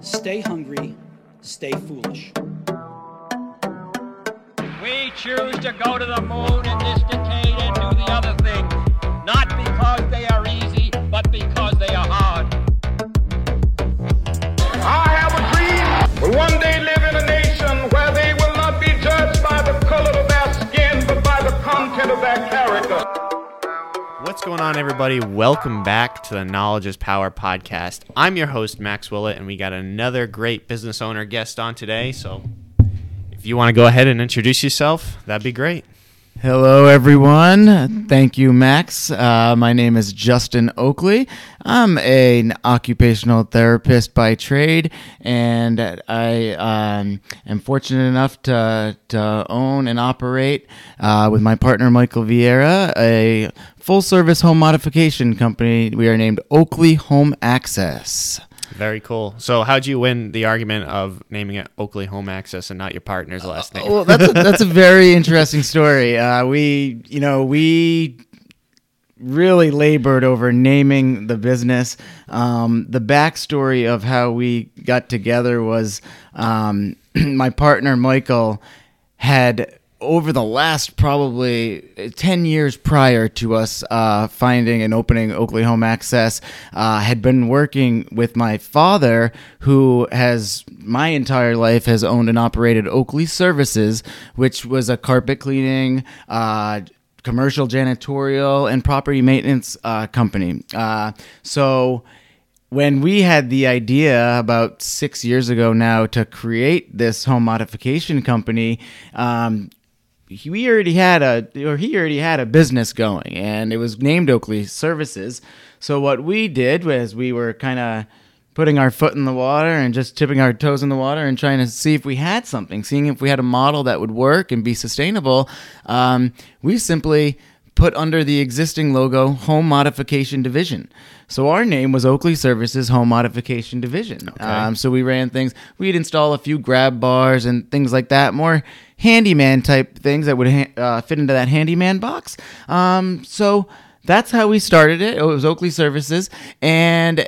stay hungry, stay foolish. We choose to go to the moon in this decade and do the other going on, everybody? Welcome back to the Knowledge is Power podcast. I'm your host, Max Willett, and we got another great business owner guest on today. So if you want to go ahead and introduce yourself, that'd be great. Hello, everyone. Thank you, Max. Uh, my name is Justin Oakley. I'm an occupational therapist by trade, and I um, am fortunate enough to, to own and operate uh, with my partner Michael Vieira a full service home modification company. We are named Oakley Home Access. Very cool. So, how'd you win the argument of naming it Oakley Home Access and not your partner's last name? Well, that's a, that's a very interesting story. Uh, we, you know, we really labored over naming the business. Um, the backstory of how we got together was um, my partner Michael had over the last probably 10 years prior to us uh, finding and opening Oakley Home Access, uh, had been working with my father, who has my entire life has owned and operated Oakley Services, which was a carpet cleaning, uh, commercial janitorial, and property maintenance uh, company. Uh, so when we had the idea about six years ago now to create this home modification company, um, we already had a or he already had a business going, and it was named Oakley Services. So what we did was we were kind of putting our foot in the water and just tipping our toes in the water and trying to see if we had something, seeing if we had a model that would work and be sustainable. Um, we simply put under the existing logo Home Modification Division. So our name was Oakley Services Home Modification Division. Um, so we ran things. We'd install a few grab bars and things like that, more handyman type things that would ha- uh, fit into that handyman box. Um, so that's how we started it. It was Oakley Services, and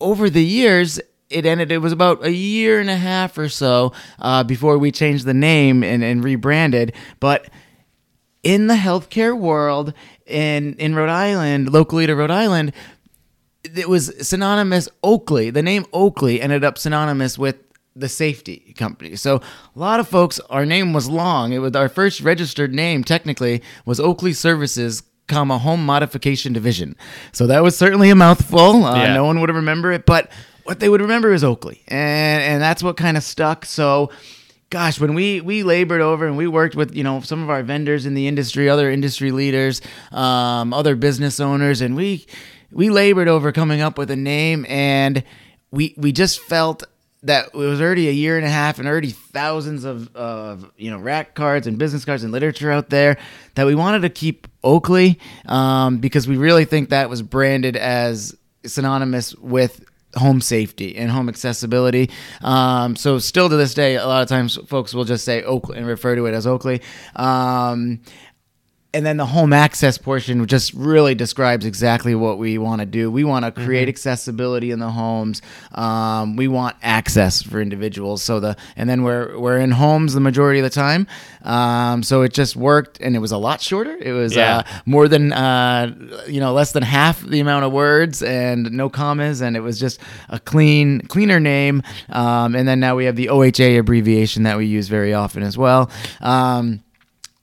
over the years. It ended. It was about a year and a half or so uh, before we changed the name and, and rebranded. But in the healthcare world in in Rhode Island, locally to Rhode Island, it was synonymous Oakley. The name Oakley ended up synonymous with the safety company. So a lot of folks, our name was long. It was our first registered name technically was Oakley Services, comma home modification division. So that was certainly a mouthful. Uh, Yeah. No one would remember it, but what they would remember is Oakley, and and that's what kind of stuck. So gosh, when we we labored over and we worked with you know some of our vendors in the industry, other industry leaders, um, other business owners, and we we labored over coming up with a name, and we we just felt that it was already a year and a half and already thousands of, of you know rack cards and business cards and literature out there that we wanted to keep Oakley um, because we really think that was branded as synonymous with home safety and home accessibility. Um, so still to this day, a lot of times folks will just say Oakley and refer to it as Oakley. Um, and then the home access portion just really describes exactly what we want to do. We want to create accessibility in the homes. Um, we want access for individuals. So the and then we're we're in homes the majority of the time. Um, so it just worked, and it was a lot shorter. It was Yeah. uh, more than uh, you know less than half the amount of words and no commas, and it was just a clean cleaner name. Um, and then now we have the OHA abbreviation that we use very often as well. Um,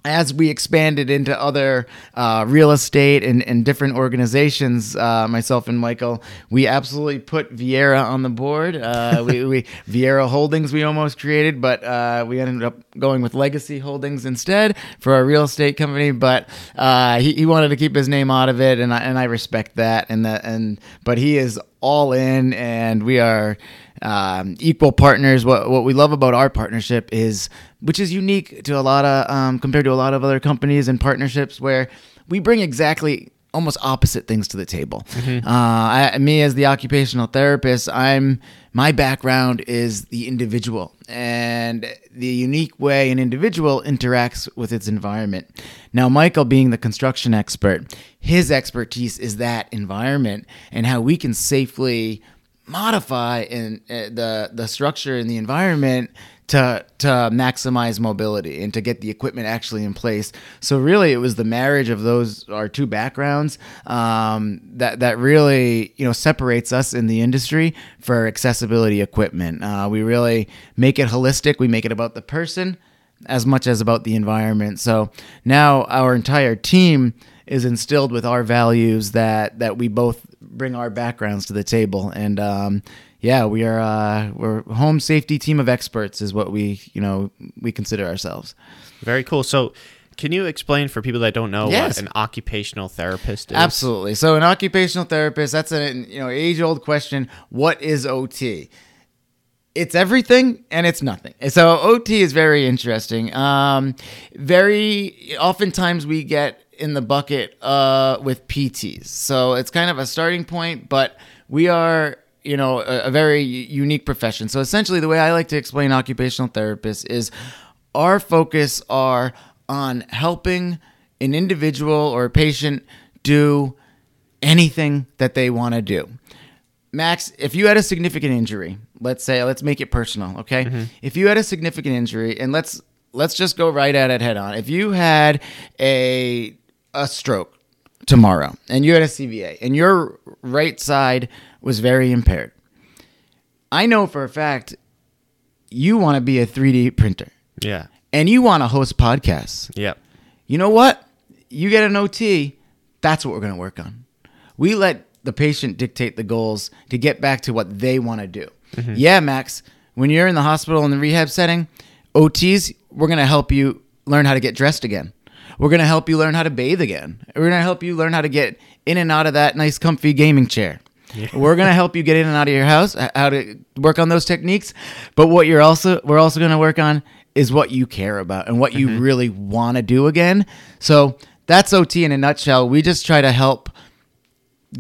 as we expanded into other uh, real estate and, and different organizations, uh, myself and Michael, we absolutely put Vieira on the board. Uh, we, we Vieira Holdings we almost created, but uh, we ended up going with Legacy Holdings instead for our real estate company. But uh, he, he wanted to keep his name out of it, and I, and I respect that. And that and but he is all in, and we are um, equal partners. What what we love about our partnership is, which is unique to a lot of um, compared to a lot of other companies and partnerships, where we bring exactly almost opposite things to the table. Uh, I, me as the occupational therapist, I'm my background is the individual and the unique way an individual interacts with its environment. Now, Michael, being the construction expert, his expertise is that environment and how we can safely modify in uh, the the structure and the environment to to maximize mobility and to get the equipment actually in place. So really, it was the marriage of those our two backgrounds um, that that really you know separates us in the industry for accessibility equipment. Uh, we really make it holistic. We make it about the person as much as about the environment. So now our entire team is instilled with our values that that we both bring our backgrounds to the table and um, yeah we are uh, we're home safety team of experts is what we you know we consider ourselves Very cool. So, can you explain for people that don't know Yes. what an occupational therapist is? Absolutely. So an occupational therapist, that's a you know age old question. What is OT? It's everything and it's nothing. So OT is very interesting. Um, very oftentimes we get in the bucket uh, with PTs. So it's kind of a starting point, but we are you know a, a very unique profession. So essentially, the way I like to explain occupational therapists is our focus are on helping an individual or a patient do anything that they want to do. Max, if you had a significant injury, let's say let's make it personal, okay? If you had a significant injury and let's let's just go right at it head on. If you had a a stroke tomorrow and you had a CVA and your right side was very impaired. I know for a fact you want to be a 3D printer Yeah. and you want to host podcasts Yep. you know what? You get an OT, that's what we're going to work on. We let the patient dictate the goals to get back to what they want to do. Mm-hmm. Yeah, Max, when you're in the hospital in the rehab setting, OTs, we're going to help you learn how to get dressed again. We're going to help you learn how to bathe again. We're going to help you learn how to get in and out of that nice, comfy gaming chair. We're going to help you get in and out of your house, how to work on those techniques. But what you're also, we're also going to work on is what you care about and what you mm-hmm. really want to do again. So that's OT in a nutshell. We just try to help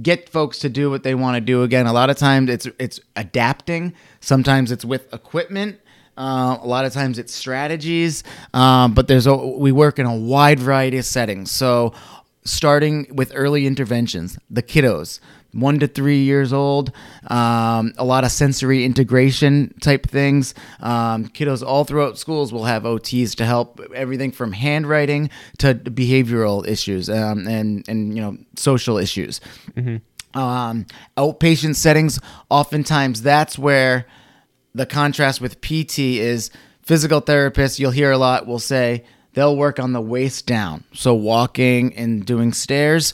get folks to do what they want to do again. A lot of times it's it's adapting. Sometimes it's with equipment. Uh, a lot of times it's strategies. Um, but there's a, we work in a wide variety of settings. So starting with early interventions, the kiddos. One to three years old, um, a lot of sensory integration type things. Um, kiddos all throughout schools will have OTs to help everything from handwriting to behavioral issues um, and and you know social issues um, outpatient settings, oftentimes that's where the contrast with PT is physical therapists, you'll hear a lot, will say they'll work on the waist down. So walking and doing stairs.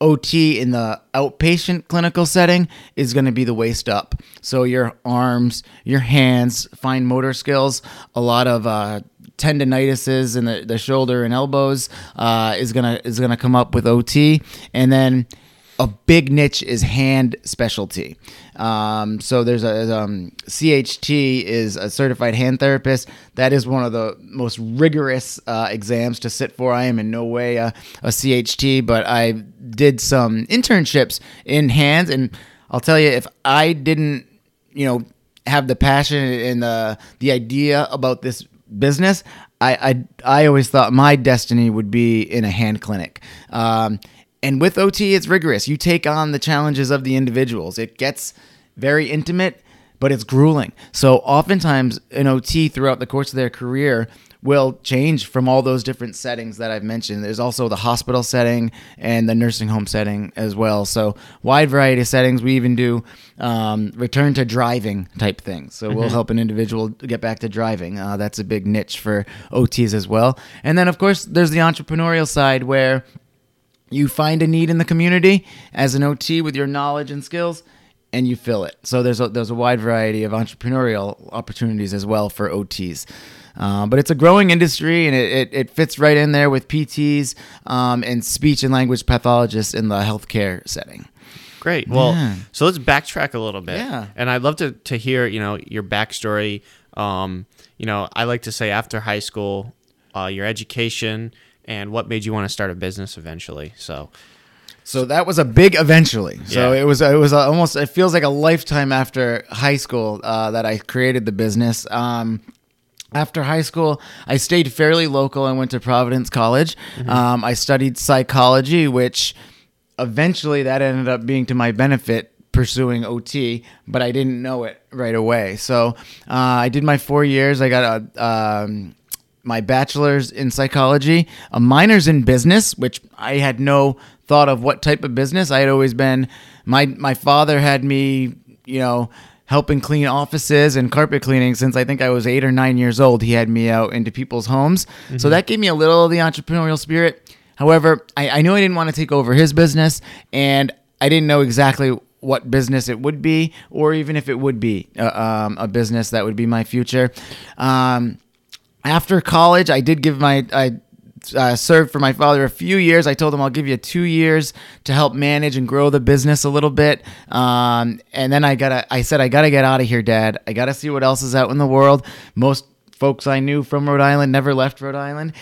OT in the outpatient clinical setting is going to be the waist up. So your arms, your hands, fine motor skills, a lot of uh, tendinitises in the, the shoulder and elbows uh, is gonna is gonna come up with OT, and then a big niche is hand specialty. Um, so there's a um, CHT is a certified hand therapist. That is one of the most rigorous uh, exams to sit for. I am in no way a, a CHT, but I did some internships in hands, and I'll tell you, if I didn't, you know, have the passion and the the idea about this business, I I, I always thought my destiny would be in a hand clinic. Um, and with OT, it's rigorous. You take on the challenges of the individuals. It gets very intimate, but it's grueling. So oftentimes, an OT throughout the course of their career will change from all those different settings that I've mentioned. There's also the hospital setting and the nursing home setting as well. So wide variety of settings. We even do um, return to driving type things. So we'll help an individual get back to driving. Uh, that's a big niche for OTs as well. And then of course there's the entrepreneurial side where you find a need in the community as an OT with your knowledge and skills, and you fill it. So there's a, there's a wide variety of entrepreneurial opportunities as well for OTs. Uh, but it's a growing industry, and it, it, it fits right in there with PTs um, and speech and language pathologists in the healthcare setting. Great. Well, Yeah. so let's backtrack a little bit. Yeah. And I'd love to, to hear, you know, your backstory. Um, you know, I like to say after high school, uh, your education and what made you want to start a business eventually. So, So that was a big eventually. So Yeah. it was it was almost it feels like a lifetime after high school uh, that I created the business. Um, after high school, I stayed fairly local. I went to Providence College. Um, I studied psychology, which eventually that ended up being to my benefit pursuing OT, but I didn't know it right away. So uh, I did my four years. I got a. Um, my bachelor's in psychology, a minor's in business, which I had no thought of what type of business. I had always been my my father had me, you know, helping clean offices and carpet cleaning since I think I was eight or nine years old. He had me out into people's homes, so that gave me a little of the entrepreneurial spirit. However, I, I knew I didn't want to take over his business, and I didn't know exactly what business it would be, or even if it would be uh, um, a business that would be my future. Um, after college, I did give my I uh, served for my father a few years. I told him I'll give you two years to help manage and grow the business a little bit. Um, and then I gotta, I said I gotta get out of here, Dad. I gotta see what else is out in the world. Most folks I knew from Rhode Island never left Rhode Island.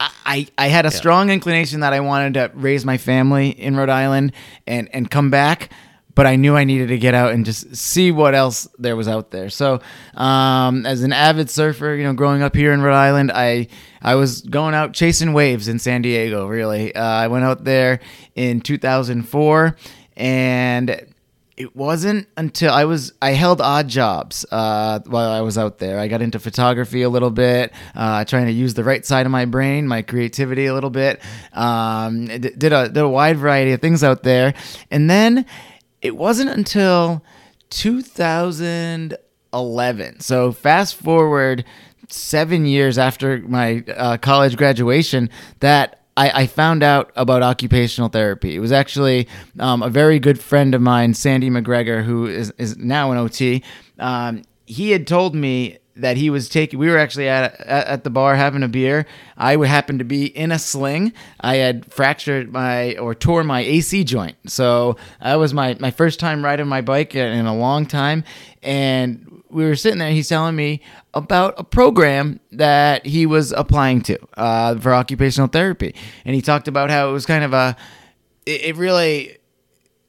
I, I had a strong inclination that I wanted to raise my family in Rhode Island and, and come back but I knew I needed to get out and just see what else there was out there. So, um, as an avid surfer, you know, growing up here in Rhode Island, I I was going out chasing waves in San Diego. Really, uh, I went out there in 2004, and it wasn't until I was I held odd jobs uh, while I was out there. I got into photography a little bit, uh, trying to use the right side of my brain, my creativity a little bit. Um, did a did a wide variety of things out there, and then it wasn't until 2011. So fast forward seven years after my uh, college graduation that I, I found out about occupational therapy. It was actually um, a very good friend of mine, Sandy McGregor, who is, is now an OT. Um, he had told me that he was taking. We were actually at at the bar having a beer. I happened to be in a sling. I had fractured my or tore my AC joint. So that was my my first time riding my bike in a long time, and we were sitting there. He's telling me about a program that he was applying to uh, for occupational therapy, and he talked about how it was kind of a. It, it really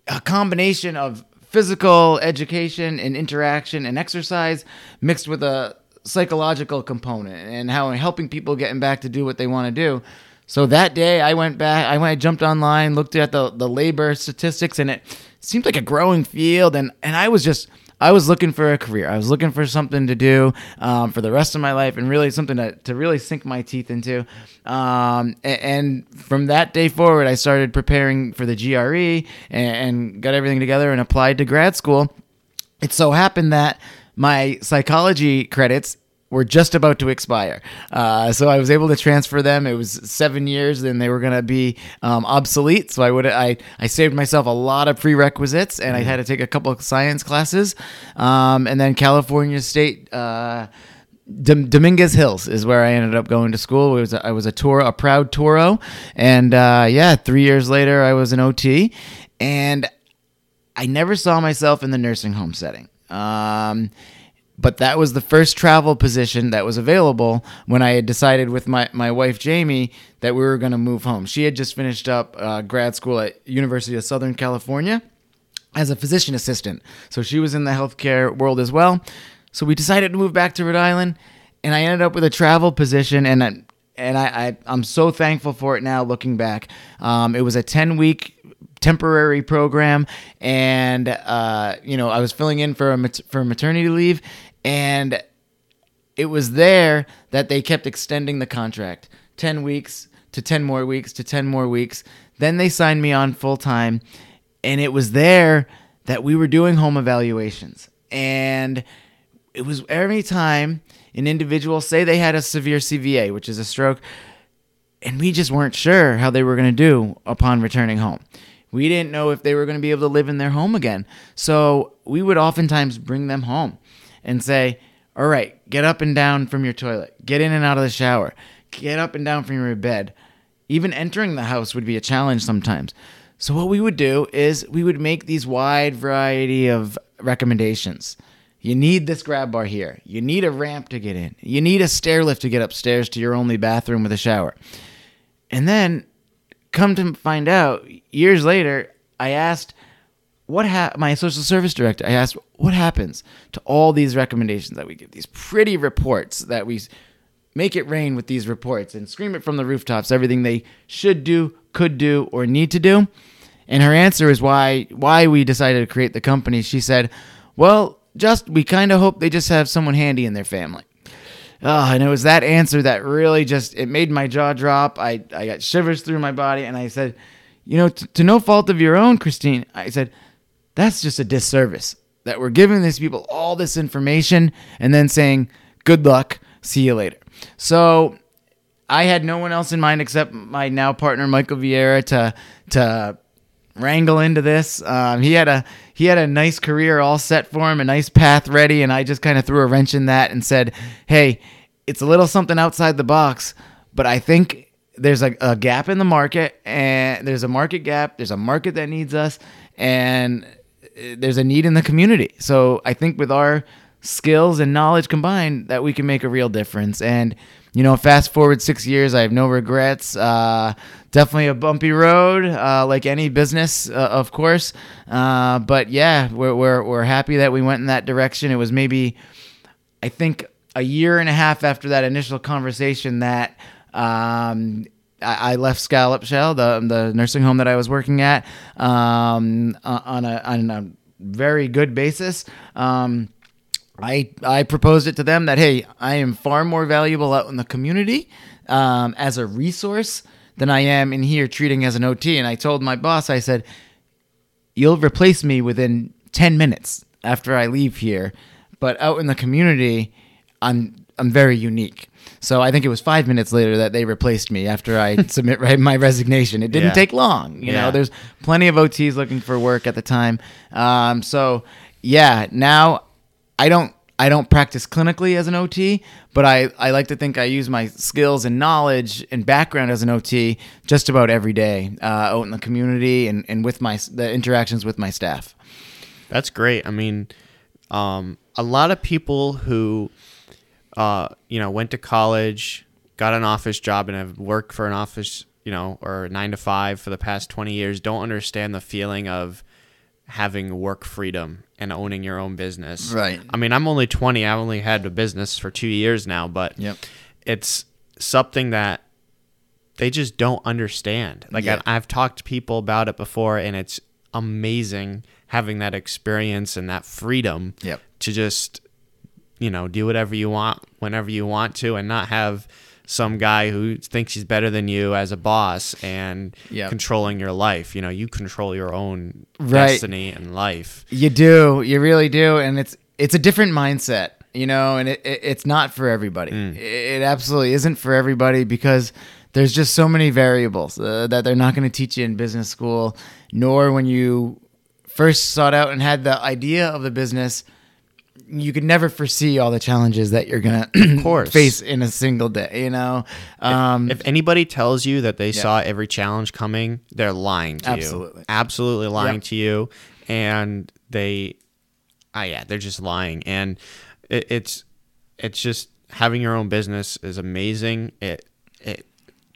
a combination of physical education and interaction and exercise mixed with a psychological component and how helping people getting back to do what they want to do. So that day I went back, I went, I jumped online, looked at the, the labor statistics and it seemed like a growing field. And, and I was just, I was looking for a career. I was looking for something to do um, for the rest of my life and really something to, to really sink my teeth into. Um, and, and from that day forward, I started preparing for the GRE and, and got everything together and applied to grad school. It so happened that my psychology credits were just about to expire. Uh, so I was able to transfer them. It was seven years, then they were going to be um, obsolete. So I would I I saved myself a lot of prerequisites, and I had to take a couple of science classes, um, and then California State. Uh, Dom- Dominguez Hills is where I ended up going to school. It was a, I was a tour, a proud Toro, and uh, yeah, three years later I was an OT, and I never saw myself in the nursing home setting. Um, but that was the first travel position that was available when I had decided with my, my wife Jamie that we were going to move home. She had just finished up uh, grad school at University of Southern California as a physician assistant, so she was in the healthcare world as well. So we decided to move back to Rhode Island, and I ended up with a travel position, and I, and I, I I'm so thankful for it now looking back. Um, it was a ten week temporary program, and uh, you know I was filling in for a mat- for maternity leave, and it was there that they kept extending the contract 10 weeks to 10 more weeks to 10 more weeks then they signed me on full time and it was there that we were doing home evaluations and it was every time an individual say they had a severe cva which is a stroke and we just weren't sure how they were going to do upon returning home. We didn't know if they were going to be able to live in their home again. So we would oftentimes bring them home and say, All right, get up and down from your toilet, get in and out of the shower, get up and down from your bed. Even entering the house would be a challenge sometimes. So what we would do is we would make these wide variety of recommendations. You need this grab bar here. You need a ramp to get in. You need a stair lift to get upstairs to your only bathroom with a shower. And then come to find out years later, I asked what ha- my social service director, I asked what happens to all these recommendations that we give, these pretty reports that we make it rain with these reports and scream it from the rooftops, everything they should do, could do, or need to do. And her answer is why why we decided to create the company. She said, "Well, just we kind of hope they just have someone handy in their family." Oh, and it was that answer that really just it made my jaw drop. I I got shivers through my body, and I said, "You know, t- to no fault of your own, Christine." I said, "That's just a disservice that we're giving these people all this information and then saying, good luck, see you later." So I had no one else in mind except my now partner Michael Vieira to to wrangle into this. Um, he had a he had a nice career all set for him, a nice path ready, and I just kind of threw a wrench in that and said, "Hey, it's a little something outside the box, but I think there's a, a gap in the market, and there's a market gap. There's a market that needs us, and there's a need in the community. So I think with our skills and knowledge combined, that we can make a real difference. And you know, fast forward six years, I have no regrets. Uh, definitely a bumpy road, uh, like any business, uh, of course. Uh, but yeah, we're, we're we're happy that we went in that direction. It was maybe, I think, a year and a half after that initial conversation that. Um, I left Scallop Shell, the the nursing home that I was working at, um, on a on a very good basis. Um, I I proposed it to them that hey, I am far more valuable out in the community um, as a resource than I am in here treating as an OT. And I told my boss, I said, you'll replace me within ten minutes after I leave here, but out in the community, I'm I'm very unique. So I think it was five minutes later that they replaced me after I submit my resignation. It didn't Yeah. take long. You Yeah. know, there's plenty of OTs looking for work at the time. Um, so yeah, now I don't I don't practice clinically as an OT, but I, I like to think I use my skills and knowledge and background as an OT just about every day uh, out in the community and, and with my the interactions with my staff. That's great. I mean, um, a lot of people who, uh, you know, went to college, got an office job, and have worked for an office, you know, or nine to five for the past 20 years don't understand the feeling of having work freedom and owning your own business. Right. I mean, I'm only 20. I've only had a business for two years now, but Yep. it's something that they just don't understand. Like Yeah. I, I've talked to people about it before, and it's amazing having that experience and that freedom Yep. to just, you know, do whatever you want whenever you want to, and not have some guy who thinks he's better than you as a boss and Yep. controlling your life. You know, you control your own Right. destiny and life. You do, you really do, and it's it's a different mindset, you know, and it, it it's not for everybody. Mm. It, absolutely isn't for everybody because there's just so many variables uh, that they're not going to teach you in business school, nor when you first sought out and had the idea of the business. You could never foresee all the challenges that you're gonna course. face in a single day. You know, um, if anybody tells you that they saw every challenge coming, they're lying to Absolutely. you. Absolutely lying Yep. to you. And they, ah, yeah, they're just lying. And it, it's, it's just having your own business is amazing. It, it,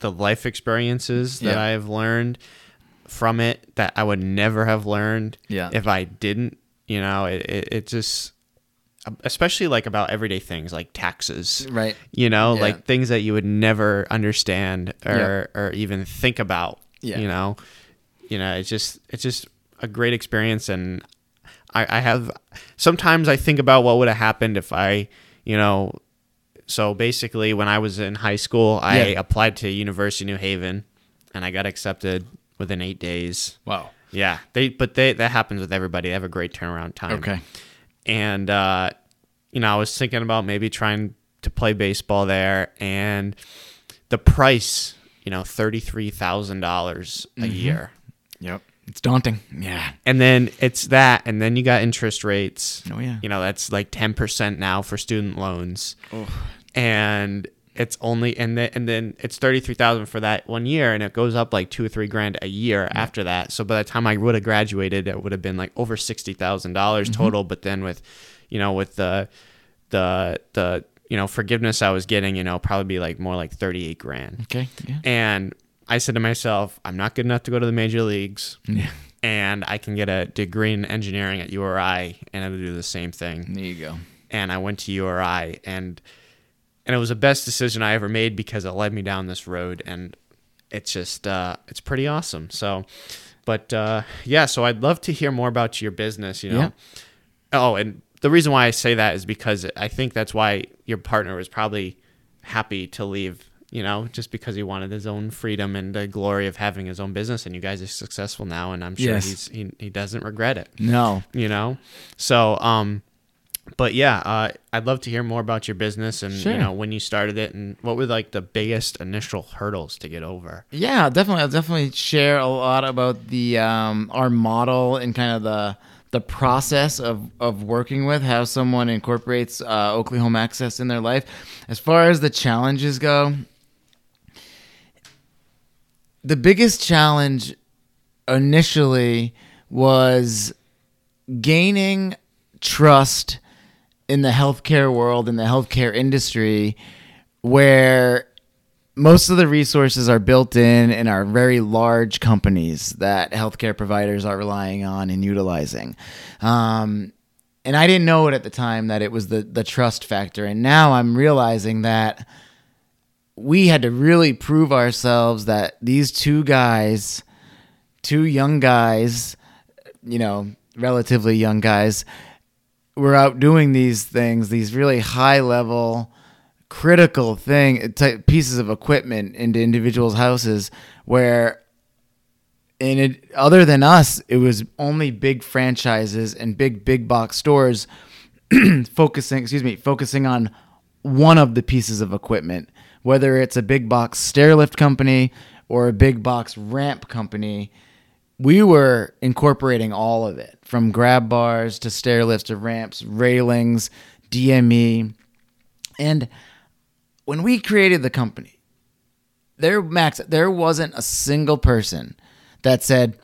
the life experiences that Yeah. I have learned from it that I would never have learned Yeah. if I didn't. You know, it, it, it just, especially like about everyday things like taxes Right. you know Yeah. like things that you would never understand or or even think about Yeah. you know you know it's just it's just a great experience and I, I have sometimes I think about what would have happened if I you know so basically when I was in high school I Yeah. applied to University of New Haven and I got accepted within eight days wow. yeah they but they that happens with everybody they have a great turnaround time Okay. And uh, you know, I was thinking about maybe trying to play baseball there, and the price, you know, thirty three thousand dollars a year, Yep. It's daunting. Yeah. and then it's that, and then you got interest rates. Oh, yeah. you know that's like ten percent now for student loans, Oh. and it's only and then and then it's thirty three thousand for that one year, and it goes up like two or three grand a year after that. So by the time I would have graduated, it would have been like over sixty thousand dollars Mm-hmm. total. But then with, you know, with the the the you know forgiveness I was getting, you know, probably be like more like thirty eight grand. Okay. Yeah. And I said to myself, I'm not good enough to go to the major leagues. Yeah. And I can get a degree in engineering at URI and it'll do the same thing There you go. and I went to URI and and it was the best decision I ever made because it led me down this road and it's just uh, it's pretty awesome. So But uh, yeah, so I'd love to hear more about your business. You know. Yeah. Oh, and the reason why I say that is because I think that's why your partner was probably happy to leave. You know, just because he wanted his own freedom and the glory of having his own business, and you guys are successful now, and I'm sure Yes. he's he, he doesn't regret it. No. You know, so um, but yeah, uh, I'd love to hear more about your business and Sure. you know when you started it and what were like the biggest initial hurdles to get over. Yeah, definitely. I'll definitely share a lot about the um, our model and kind of the the process of, of working with how someone incorporates uh, Oakley Home Access in their life. As far as the challenges go, the biggest challenge initially was gaining trust in the healthcare world in the healthcare industry where most of the resources are built in and are very large companies that healthcare providers are relying on and utilizing. Um, and I didn't know it at the time that it was the, the trust factor. And now I'm realizing that we had to really prove ourselves that these two guys, two young guys, you know, relatively young guys, were out doing these things, these really high level, critical thing type pieces of equipment into individuals' houses where and it other than us, it was only big franchises and big big box stores focusing excuse me, focusing on one of the pieces of equipment, whether it's a big box stair lift company or a big box ramp company we were incorporating all of it from grab bars to stair lifts to ramps, railings, DME. And when we created the company, there Max, there wasn't a single person that said,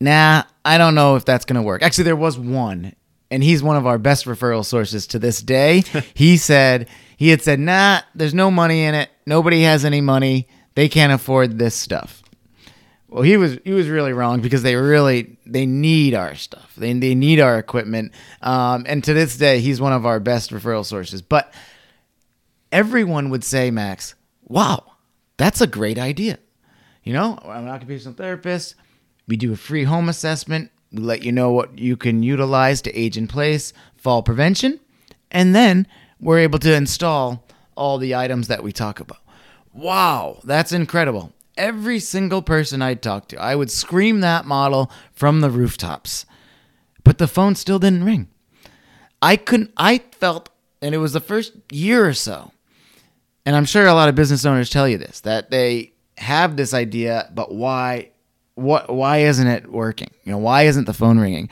"Nah, I don't know if that's going to work." Actually, there was one, and he's one of our best referral sources to this day. he said he had said, "Nah, there's no money in it. Nobody has any money. They can't afford this stuff." Well, he was he was really wrong because they really they need our stuff. They they need our equipment. Um, and to this day, he's one of our best referral sources. But everyone would say, Max, wow, that's a great idea. You know, I'm an occupational therapist. We do a free home assessment. We let you know what you can utilize to age in place, fall prevention, and then we're able to install all the items that we talk about. Wow, that's incredible. Every single person I'd talk to, I would scream that model from the rooftops. But the phone still didn't ring. I couldn't, I felt, and it was the first year or so, and I'm sure a lot of business owners tell you this, that they have this idea, but why, what, why isn't it working? You know, why isn't the phone ringing?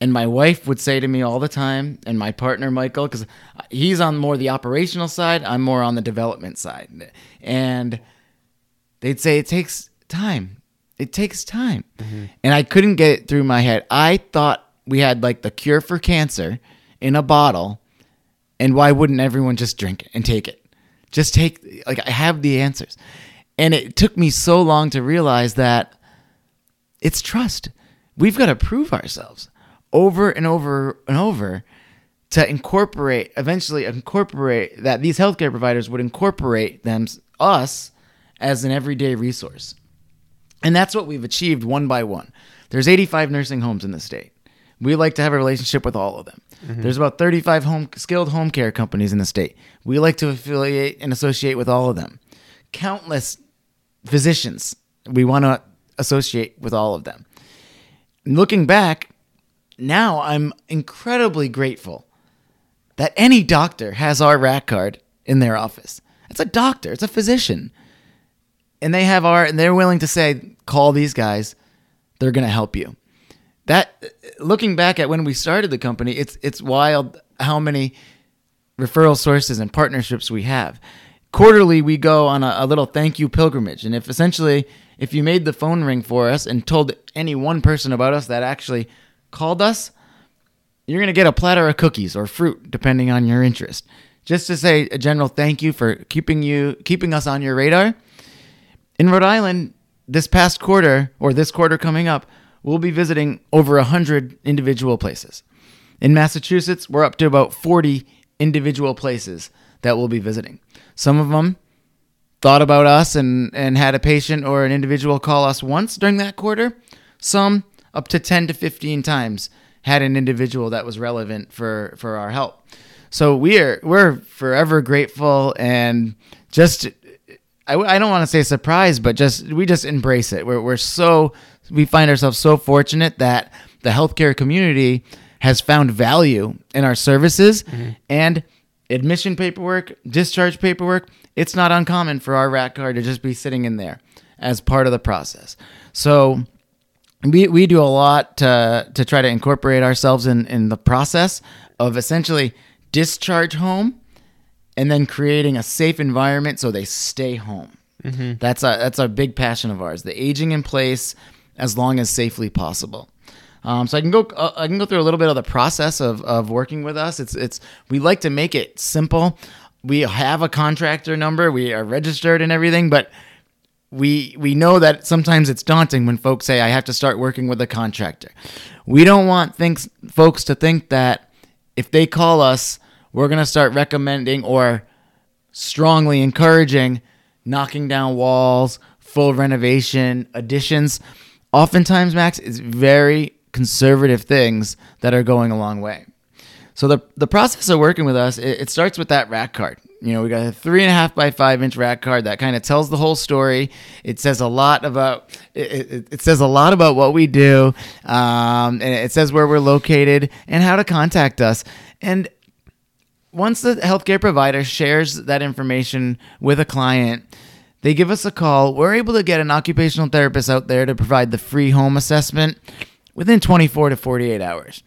And my wife would say to me all the time, and my partner Michael, because he's on more the operational side, I'm more on the development side, and they'd say it takes time. It takes time, mm-hmm. and I couldn't get it through my head. I thought we had like the cure for cancer in a bottle, and why wouldn't everyone just drink it and take it? Just take like I have the answers, and it took me so long to realize that it's trust. We've got to prove ourselves over and over and over to incorporate eventually incorporate that these healthcare providers would incorporate them us as an everyday resource. And that's what we've achieved one by one. There's 85 nursing homes in the state. We like to have a relationship with all of them. Mm-hmm. There's about 35 home skilled home care companies in the state. We like to affiliate and associate with all of them. Countless physicians. We want to associate with all of them. Looking back, now I'm incredibly grateful that any doctor has our rack card in their office. It's a doctor, it's a physician. And they have our and they're willing to say call these guys. They're going to help you. That looking back at when we started the company, it's it's wild how many referral sources and partnerships we have. Quarterly, we go on a, a little thank you pilgrimage, and if essentially if you made the phone ring for us and told any one person about us that actually called us, you're gonna get a platter of cookies or fruit, depending on your interest. Just to say a general thank you for keeping you keeping us on your radar. In Rhode Island, this past quarter or this quarter coming up, we'll be visiting over 100 individual places. In Massachusetts, we're up to about 40 individual places that we'll be visiting. Some of them thought about us and, and had a patient or an individual call us once during that quarter. Some up to 10 to 15 times had an individual that was relevant for for our help. So we are we're forever grateful and just I, I don't want to say surprised, but just we just embrace it. We're we're so we find ourselves so fortunate that the healthcare community has found value in our services mm-hmm. and admission paperwork, discharge paperwork. It's not uncommon for our rack card to just be sitting in there as part of the process. So we, we do a lot to, to try to incorporate ourselves in, in the process of essentially discharge home and then creating a safe environment so they stay home. That's a that's a big passion of ours. The aging in place as long as safely possible. Um, so I can go uh, I can go through a little bit of the process of, of working with us. It's it's we like to make it simple. We have a contractor number. We are registered and everything, but we we know that sometimes it's daunting when folks say I have to start working with a contractor. We don't want things folks to think that if they call us, we're going to start recommending or strongly encouraging knocking down walls, full renovation, additions. Oftentimes, Max, it's very conservative things that are going a long way. So the the process of working with us, it, it starts with that rack card. You know, we got a three and a half by five inch rack card that kind of tells the whole story. It says a lot about it, it, it says a lot about what we do, um, and it says where we're located and how to contact us. And once the healthcare provider shares that information with a client, they give us a call. We're able to get an occupational therapist out there to provide the free home assessment within 24 to 48 hours.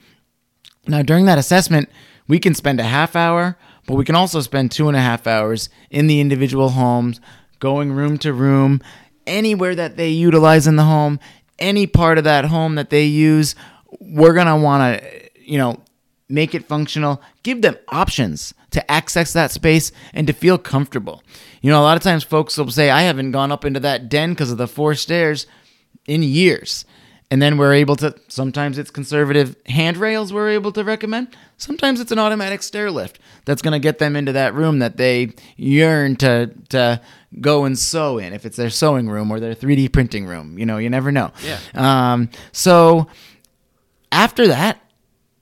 Now, during that assessment, we can spend a half hour, but we can also spend two and a half hours in the individual homes, going room to room, anywhere that they utilize in the home, any part of that home that they use. We're going to want to, you know, make it functional, give them options to access that space and to feel comfortable. You know, a lot of times folks will say, I haven't gone up into that den because of the four stairs in years. And then we're able to, sometimes it's conservative handrails we're able to recommend. Sometimes it's an automatic stair lift that's going to get them into that room that they yearn to, to go and sew in, if it's their sewing room or their 3D printing room. You know, you never know. Yeah. Um, so after that,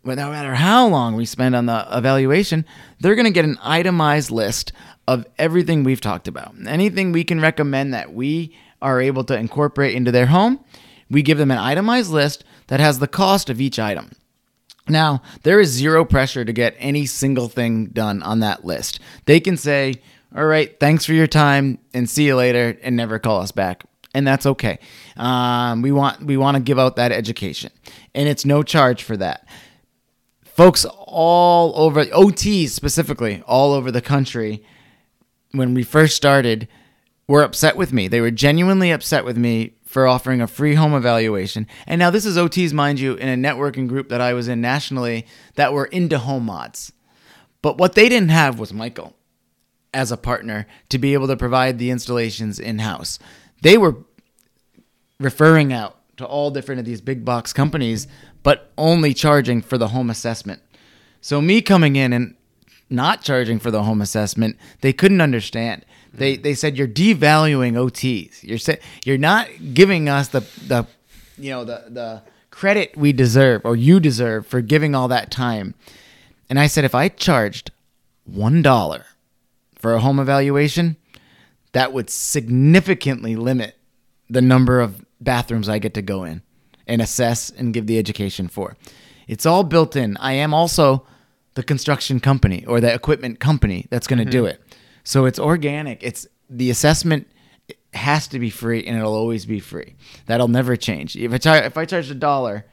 but no matter how long we spend on the evaluation, they're going to get an itemized list of everything we've talked about. Anything we can recommend that we are able to incorporate into their home, we give them an itemized list that has the cost of each item. Now, there is zero pressure to get any single thing done on that list. They can say, All right, thanks for your time and see you later, and never call us back. And that's okay. Um, we want we want to give out that education, and it's no charge for that folks all over OTs specifically all over the country when we first started were upset with me. They were genuinely upset with me for offering a free home evaluation. And now this is OTs mind you in a networking group that I was in nationally that were into home mods. But what they didn't have was Michael as a partner to be able to provide the installations in-house. They were referring out to all different of these big box companies, but only charging for the home assessment. So me coming in and not charging for the home assessment, they couldn't understand. They they said you're devaluing OTs. You're sa- you're not giving us the the you know the the credit we deserve or you deserve for giving all that time. And I said if I charged one dollar for a home evaluation, that would significantly limit the number of bathrooms I get to go in and assess and give the education for. It's all built in. I am also the construction company or the equipment company that's going to do mm-hmm. it. So it's organic. It's the assessment has to be free and it'll always be free. That'll never change. If I if I charged a dollar,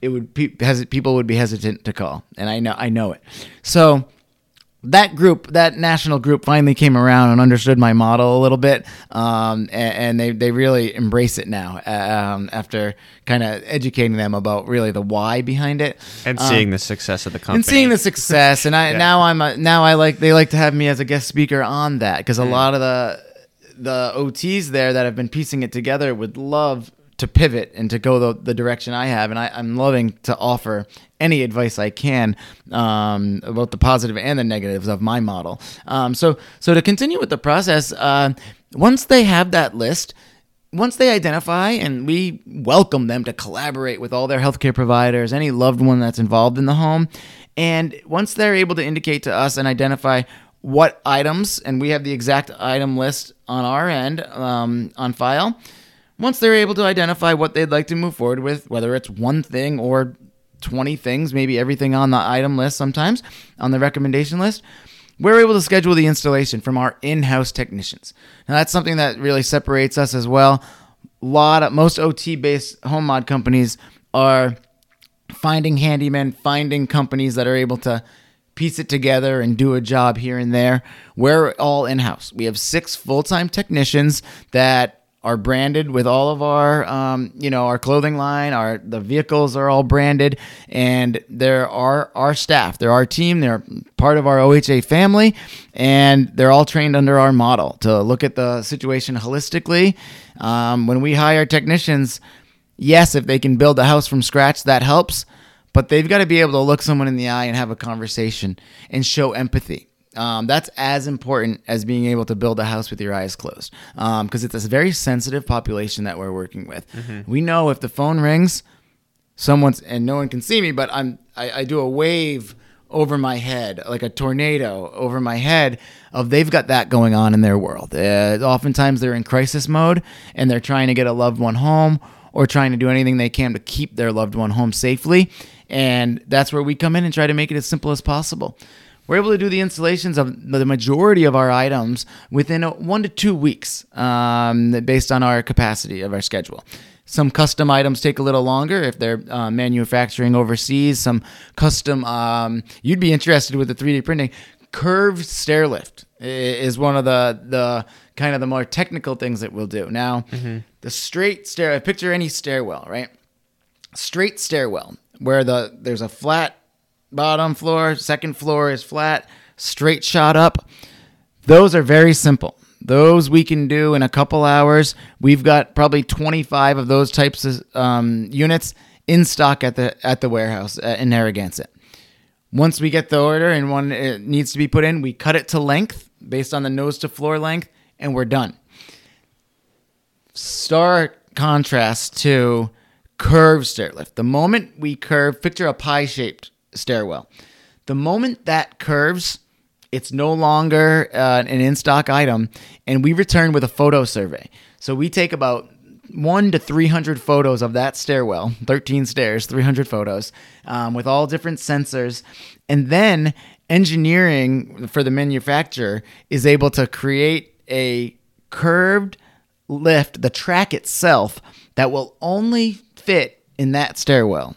it would pe- hes- people would be hesitant to call, and I know I know it. So that group, that national group, finally came around and understood my model a little bit, um, and, and they they really embrace it now um, after kind of educating them about really the why behind it and Um, seeing the success of the company. and seeing the success and i Yeah. now i'm a, now i like they like to have me as a guest speaker on that because Mm. a lot of the the ots there that have been piecing it together would love to pivot and to go the, the direction i have. And I, i'm loving to offer any advice i can um, about the positive and the negatives of my model. Um, so so to continue with the process uh, once they have that list once they identify and we welcome them to collaborate with all their healthcare providers, any loved one that's involved in the home, and once they're able to indicate to us and identify what items, and we have the exact item list on our end um, on file, once they're able to identify what they'd like to move forward with, whether it's one thing or 20 things, maybe everything on the item list sometimes, on the recommendation list, we're able to schedule the installation from our in-house technicians. Now that's something that really separates us as well. A lot of most OT-based home mod companies are finding handymen, finding companies that are able to piece it together and do a job here and there. We're all in-house. We have six full-time technicians that are branded with all of our um, you know our clothing line our the vehicles are all branded and there are our staff they're our team they're part of our OHA family and they're all trained under our model to look at the situation holistically. Um, when we hire technicians yes if they can build a house from scratch that helps but they've got to be able to look someone in the eye and have a conversation and show empathy um, that's as important as being able to build a house with your eyes closed, because um, it's a very sensitive population that we're working with. We know if the phone rings, someone's and no one can see me, but I'm I, I do a wave over my head like a tornado over my head of they've got that going on in their world. Uh, oftentimes they're in crisis mode and they're trying to get a loved one home or trying to do anything they can to keep their loved one home safely. And that's where we come in and try to make it as simple as possible. We're able to do the installations of the majority of our items within a, one to two weeks, um, based on our capacity of our schedule. Some custom items take a little longer if they're uh, manufacturing overseas. Some custom, um, you'd be interested with the 3D printing. Curved stair lift is one of the the kind of the more technical things that we'll do. Now, the straight stair. Picture any stairwell, right? straight stairwell where the there's a flat bottom floor, second floor is flat, straight shot up. Those are very simple. Those we can do in a couple hours. We've got probably 25 of those types of um, units in stock at the at the warehouse uh, in Narragansett. Once we get the order and one it needs to be put in, we cut it to length based on the nose to floor length, and we're done stark contrast to curved stair lift. The moment we curve, picture a pie shaped stairwell. The moment that curves, it's no longer uh, an in stock item, and we return with a photo survey. So we take about one to 300 photos of that stairwell, 13 stairs, 300 photos, um, with all different sensors. And then engineering for the manufacturer is able to create a curved lift, the track itself, that will only fit in that stairwell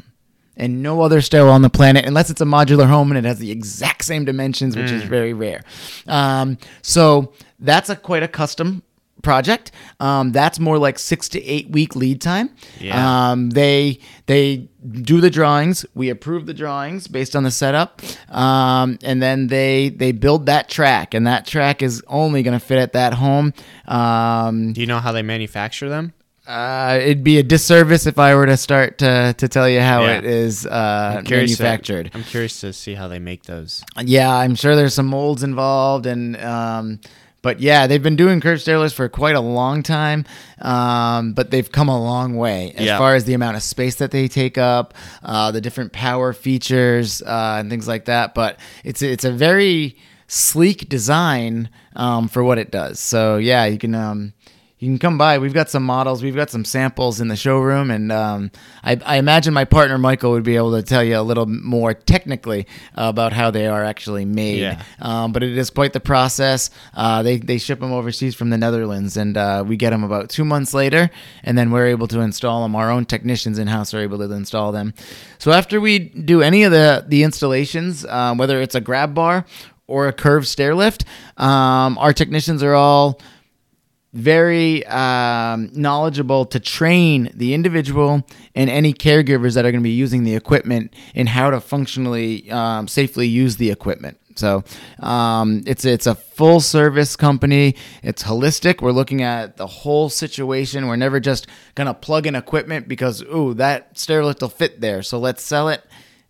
and no other stairwell on the planet unless it's a modular home and it has the exact same dimensions, which is very rare. Um, so that's a quite a custom project. Um, that's more like six to eight week lead time. Yeah. Um, they they do the drawings. We approve the drawings based on the setup, um, and then they they build that track, and that track is only going to fit at that home. Um, Do you know how they manufacture them? Uh, it'd be a disservice if I were to start to, to tell you how Yeah. it is uh, to- manufactured. I'm curious to see how they make those. Yeah, I'm sure there's some molds involved, and um, but yeah, they've been doing curved stair lifts for quite a long time. Um, but they've come a long way as Yeah. far as the amount of space that they take up, uh, the different power features, uh, and things like that. But it's it's a very sleek design um, for what it does. So yeah, you can. You can come by. We've got some models. We've got some samples in the showroom, and um, I, I imagine my partner Michael would be able to tell you a little more technically about how they are actually made. Yeah. Um, but it is quite the process. Uh, they they ship them overseas from the Netherlands, and uh, we get them about two months later, and then we're able to install them. Our own technicians in house are able to install them. So after we do any of the the installations, um, whether it's a grab bar or a curved stair lift, um, our technicians are all very um, knowledgeable to train the individual and any caregivers that are going to be using the equipment in how to functionally um, safely use the equipment. So um, it's it's a full service company. It's holistic. We're looking at the whole situation. We're never just gonna plug in equipment because ooh that stair lift will fit there. So let's sell it.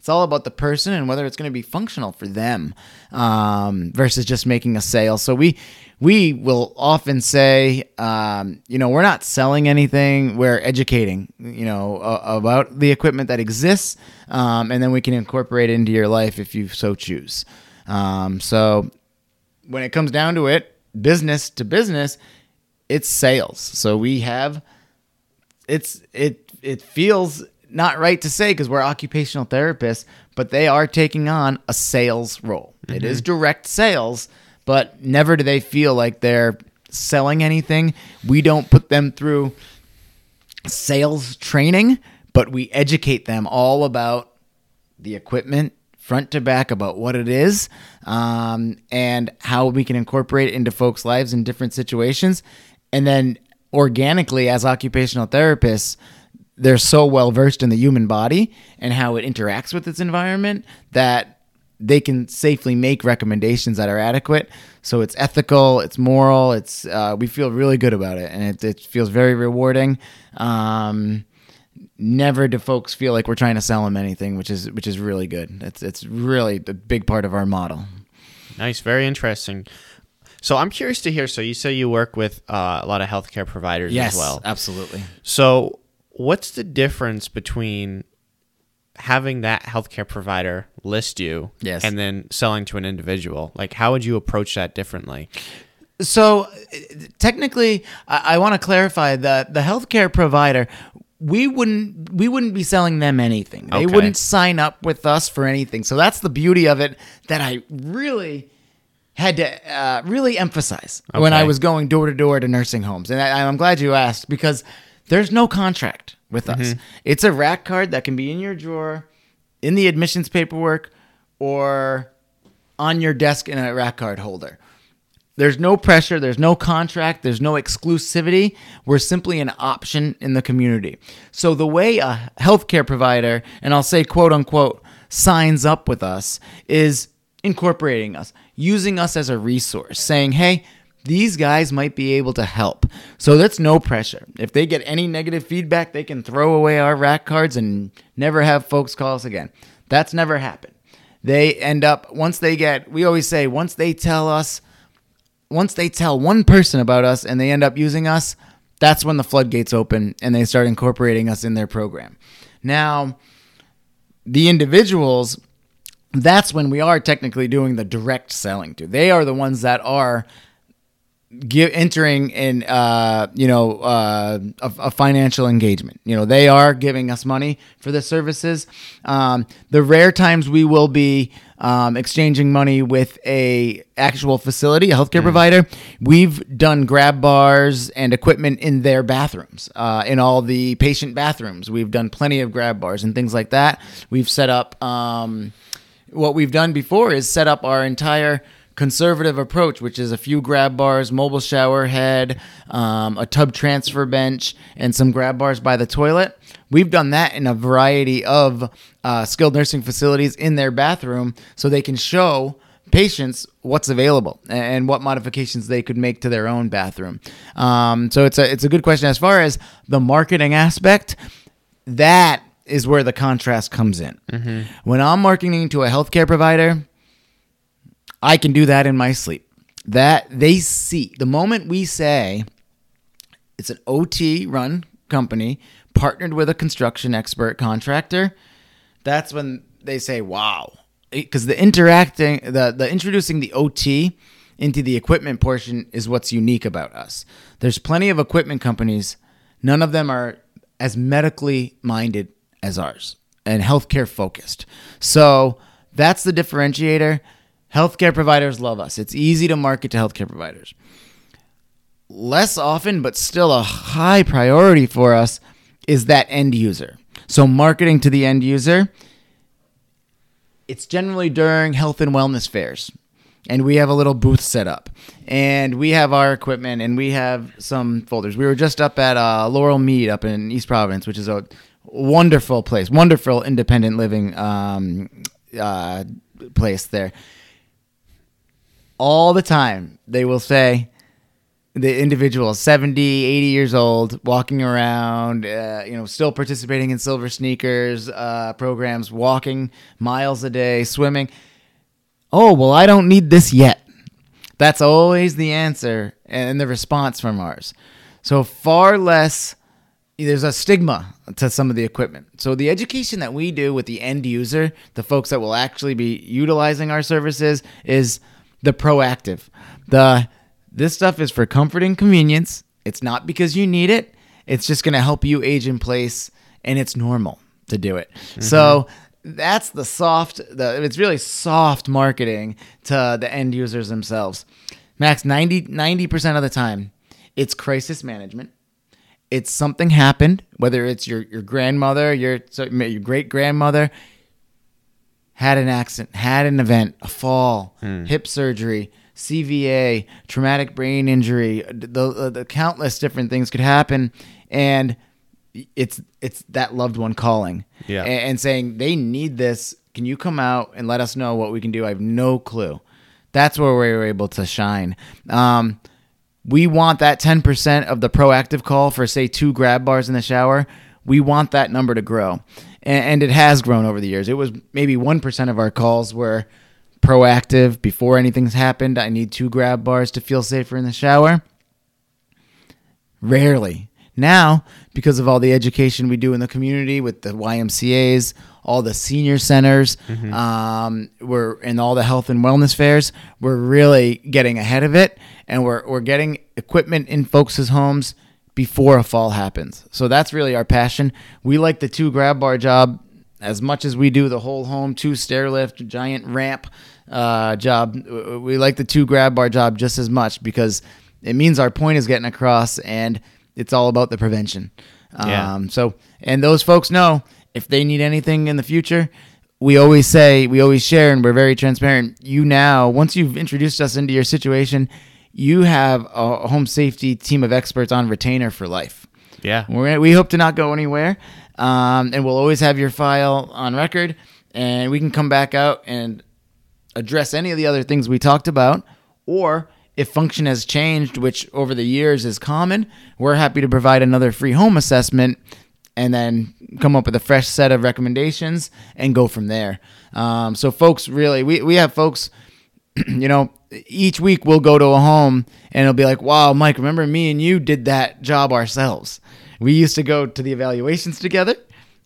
It's all about the person and whether it's going to be functional for them um, versus just making a sale. So we we will often say, um, you know, we're not selling anything. We're educating, you know, uh, about the equipment that exists, um, and then we can incorporate it into your life if you so choose. Um, so when it comes down to it, business to business, it's sales. So we have it's it it feels not right to say because we're occupational therapists, but they are taking on a sales role. It is direct sales, but never do they feel like they're selling anything. We don't put them through sales training, but we educate them all about the equipment front to back about what it is um, and how we can incorporate it into folks' lives in different situations. And then organically, as occupational therapists, they're so well versed in the human body and how it interacts with its environment that they can safely make recommendations that are adequate. So it's ethical, it's moral, it's uh, we feel really good about it, and it, it feels very rewarding. Um, never do folks feel like we're trying to sell them anything, which is which is really good. It's it's really a big part of our model. Nice, very interesting. So I'm curious to hear. So you say you work with uh, a lot of healthcare providers as well. absolutely. So what's the difference between having that healthcare provider list you Yes. and then selling to an individual? Like how would you approach that differently? So uh, technically, I, I want to clarify that the healthcare provider. We wouldn't we wouldn't be selling them anything. They Okay. wouldn't sign up with us for anything. So that's the beauty of it that I really had to uh, really emphasize when I was going door to door to nursing homes. And I, I'm glad you asked because there's no contract with us. Mm-hmm. It's a rack card that can be in your drawer, in the admissions paperwork, or on your desk in a rack card holder. There's no pressure, there's no contract, there's no exclusivity. We're simply an option in the community. So the way a healthcare provider, and I'll say quote unquote, signs up with us is incorporating us, using us as a resource, saying, hey, these guys might be able to help. So that's no pressure. If they get any negative feedback, they can throw away our rack cards and never have folks call us again. That's never happened. They end up, once they get, we always say, once they tell us, once they tell one person about us and they end up using us, that's when the floodgates open and they start incorporating us in their program. Now, the individuals, that's when we are technically doing the direct selling to. They are the ones that are give, entering in uh, you know uh, a, a financial engagement. You know they are giving us money for the services. Um, the rare times we will be um, exchanging money with a actual facility, a healthcare provider, we've done grab bars and equipment in their bathrooms, uh, in all the patient bathrooms. We've done plenty of grab bars and things like that. We've set up. Um, what we've done before is set up our entire conservative approach, which is a few grab bars, mobile shower head, um, a tub transfer bench, and some grab bars by the toilet. We've done that in a variety of uh, skilled nursing facilities in their bathroom so they can show patients what's available and what modifications they could make to their own bathroom. Um, so it's a it's a good question as far as the marketing aspect. That is where the contrast comes in. When I'm marketing to a healthcare provider, I can do that in my sleep. That they see the moment we say it's an OT run company partnered with a construction expert contractor, that's when they say, "Wow." Because the interacting, the the introducing the OT into the equipment portion is what's unique about us. There's plenty of equipment companies, none of them are as medically minded as ours and healthcare focused. So that's the differentiator. Healthcare providers love us. It's easy to market to healthcare providers. Less often, but still a high priority for us, is that end user. So, marketing to the end user, it's generally during health and wellness fairs. And we have a little booth set up. And we have our equipment and we have some folders. We were just up at uh, Laurel Mead up in East Providence, which is a wonderful place, wonderful independent living um, uh, place there. All the time, they will say, the individual 70 80 years old walking around uh, you know still participating in SilverSneakers uh, programs walking miles a day swimming. Oh well i don't need this yet. That's always the answer and the response from ours. So far less there's a stigma to some of the equipment. So the education that we do with the end user, the folks that will actually be utilizing our services is the proactive. The this stuff is for comfort and convenience. It's not because you need it. It's just going to help you age in place and it's normal to do it. Mm-hmm. So that's the soft the it's really soft marketing to the end users themselves. Max 90 percent of the time it's crisis management it's something happened, whether it's your, your grandmother, your your great grandmother had an accident, had an event, a fall, hip surgery, CVA, traumatic brain injury, the, the, the countless different things could happen, and it's it's that loved one calling, Yeah. a- and, saying they need this. Can you come out and let us know what we can do? I have no clue. That's where we were able to shine. Um, we want that 10% of the proactive call for say two grab bars in the shower we want that number to grow and, and it has grown over the years. It was maybe 1% of our calls were proactive before anything's happened. I need two grab bars to feel safer in the shower. Rarely. Now, because of all the education we do in the community with the YMCA's, all the senior centers, um, we're in all the health and wellness fairs, we're really getting ahead of it, and we're we're getting equipment in folks' homes before a fall happens. So that's really our passion. We like the two grab bar job as much as we do the whole home two stair lift giant ramp uh, job. We like the two grab bar job just as much because it means our point is getting across and it's all about the prevention. Yeah. Um, so, and those folks know if they need anything in the future, we always say, we always share, and we're very transparent. You now, once you've introduced us into your situation, you have a home safety team of experts on retainer for life. Yeah. We're, we hope to not go anywhere, um, and we'll always have your file on record, and we can come back out and address any of the other things we talked about, or if function has changed, which over the years is common, we're happy to provide another free home assessment and then come up with a fresh set of recommendations and go from there. Um, so, folks, really, we, we have folks you know, each week we'll go to a home and it'll be like, wow, Mike, remember me and you did that job ourselves. We used to go to the evaluations together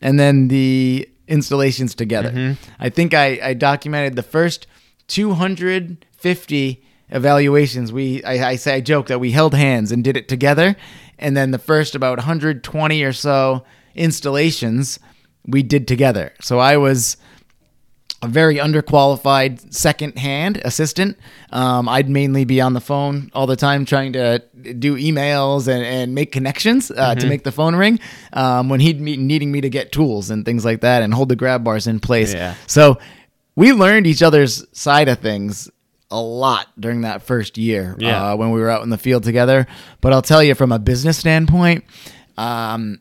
and then the installations together. Mm-hmm. I think I, I documented the first 250 evaluations. We I, I say I joke that we held hands and did it together. And then the first about 120 or so installations we did together. So I was a very underqualified second hand assistant. Um, I'd mainly be on the phone all the time trying to do emails and, and make connections uh, to make the phone ring um, when he'd be needing me to get tools and things like that and hold the grab bars in place. Yeah. So we learned each other's side of things a lot during that first year Yeah. uh, when we were out in the field together. But I'll tell you from a business standpoint, um,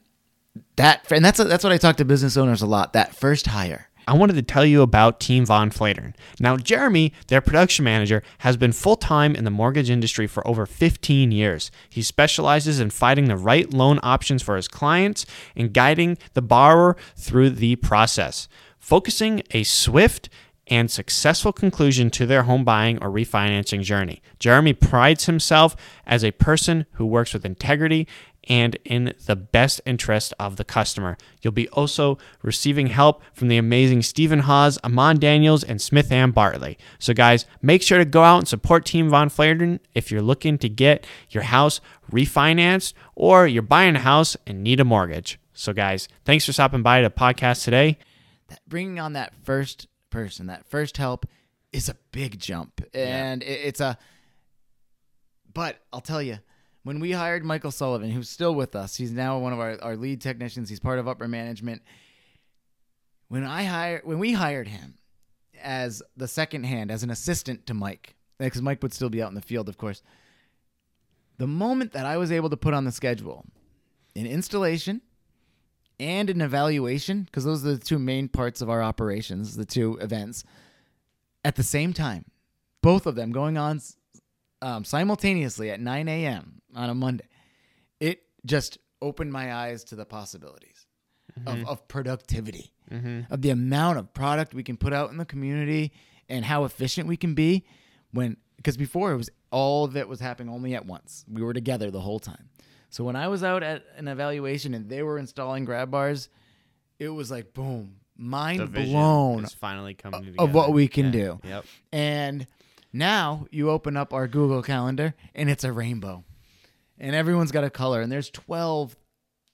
that and that's that's what I talk to business owners a lot. That first hire. I wanted to tell you about Team Von Flatern. Now, Jeremy, their production manager, has been full time in the mortgage industry for over 15 years. He specializes in finding the right loan options for his clients and guiding the borrower through the process, focusing a swift and successful conclusion to their home buying or refinancing journey. Jeremy prides himself as a person who works with integrity and in the best interest of the customer. You'll be also receiving help from the amazing Stephen Hawes, Amon Daniels, and Smith and Bartley. So, guys, make sure to go out and support Team Von Flairden if you're looking to get your house refinanced or you're buying a house and need a mortgage. So, guys, thanks for stopping by the podcast today. that bringing on that first person, that first help, is a big jump, and it, it's a. But I'll tell you, when we hired Michael Sullivan, who's still with us, he's now one of our, our lead technicians. He's part of upper management. When I hired, when we hired him as the second hand, as an assistant to Mike, because Mike would still be out in the field, of course. The moment that I was able to put on the schedule an installation and an evaluation, because those are the two main parts of our operations, the two events, at the same time, both of them going on um, simultaneously at 9 a.m. on a Monday, it just opened my eyes to the possibilities of, of productivity, of the amount of product we can put out in the community and how efficient we can be when because before it was all of it was happening only at once. We were together the whole time. So when I was out at an evaluation and they were installing grab bars, it was like boom, mind blown is finally coming together. of what we can Yeah. do. Yep. And now you open up our Google Calendar and it's a rainbow. And everyone's got a color and there's 12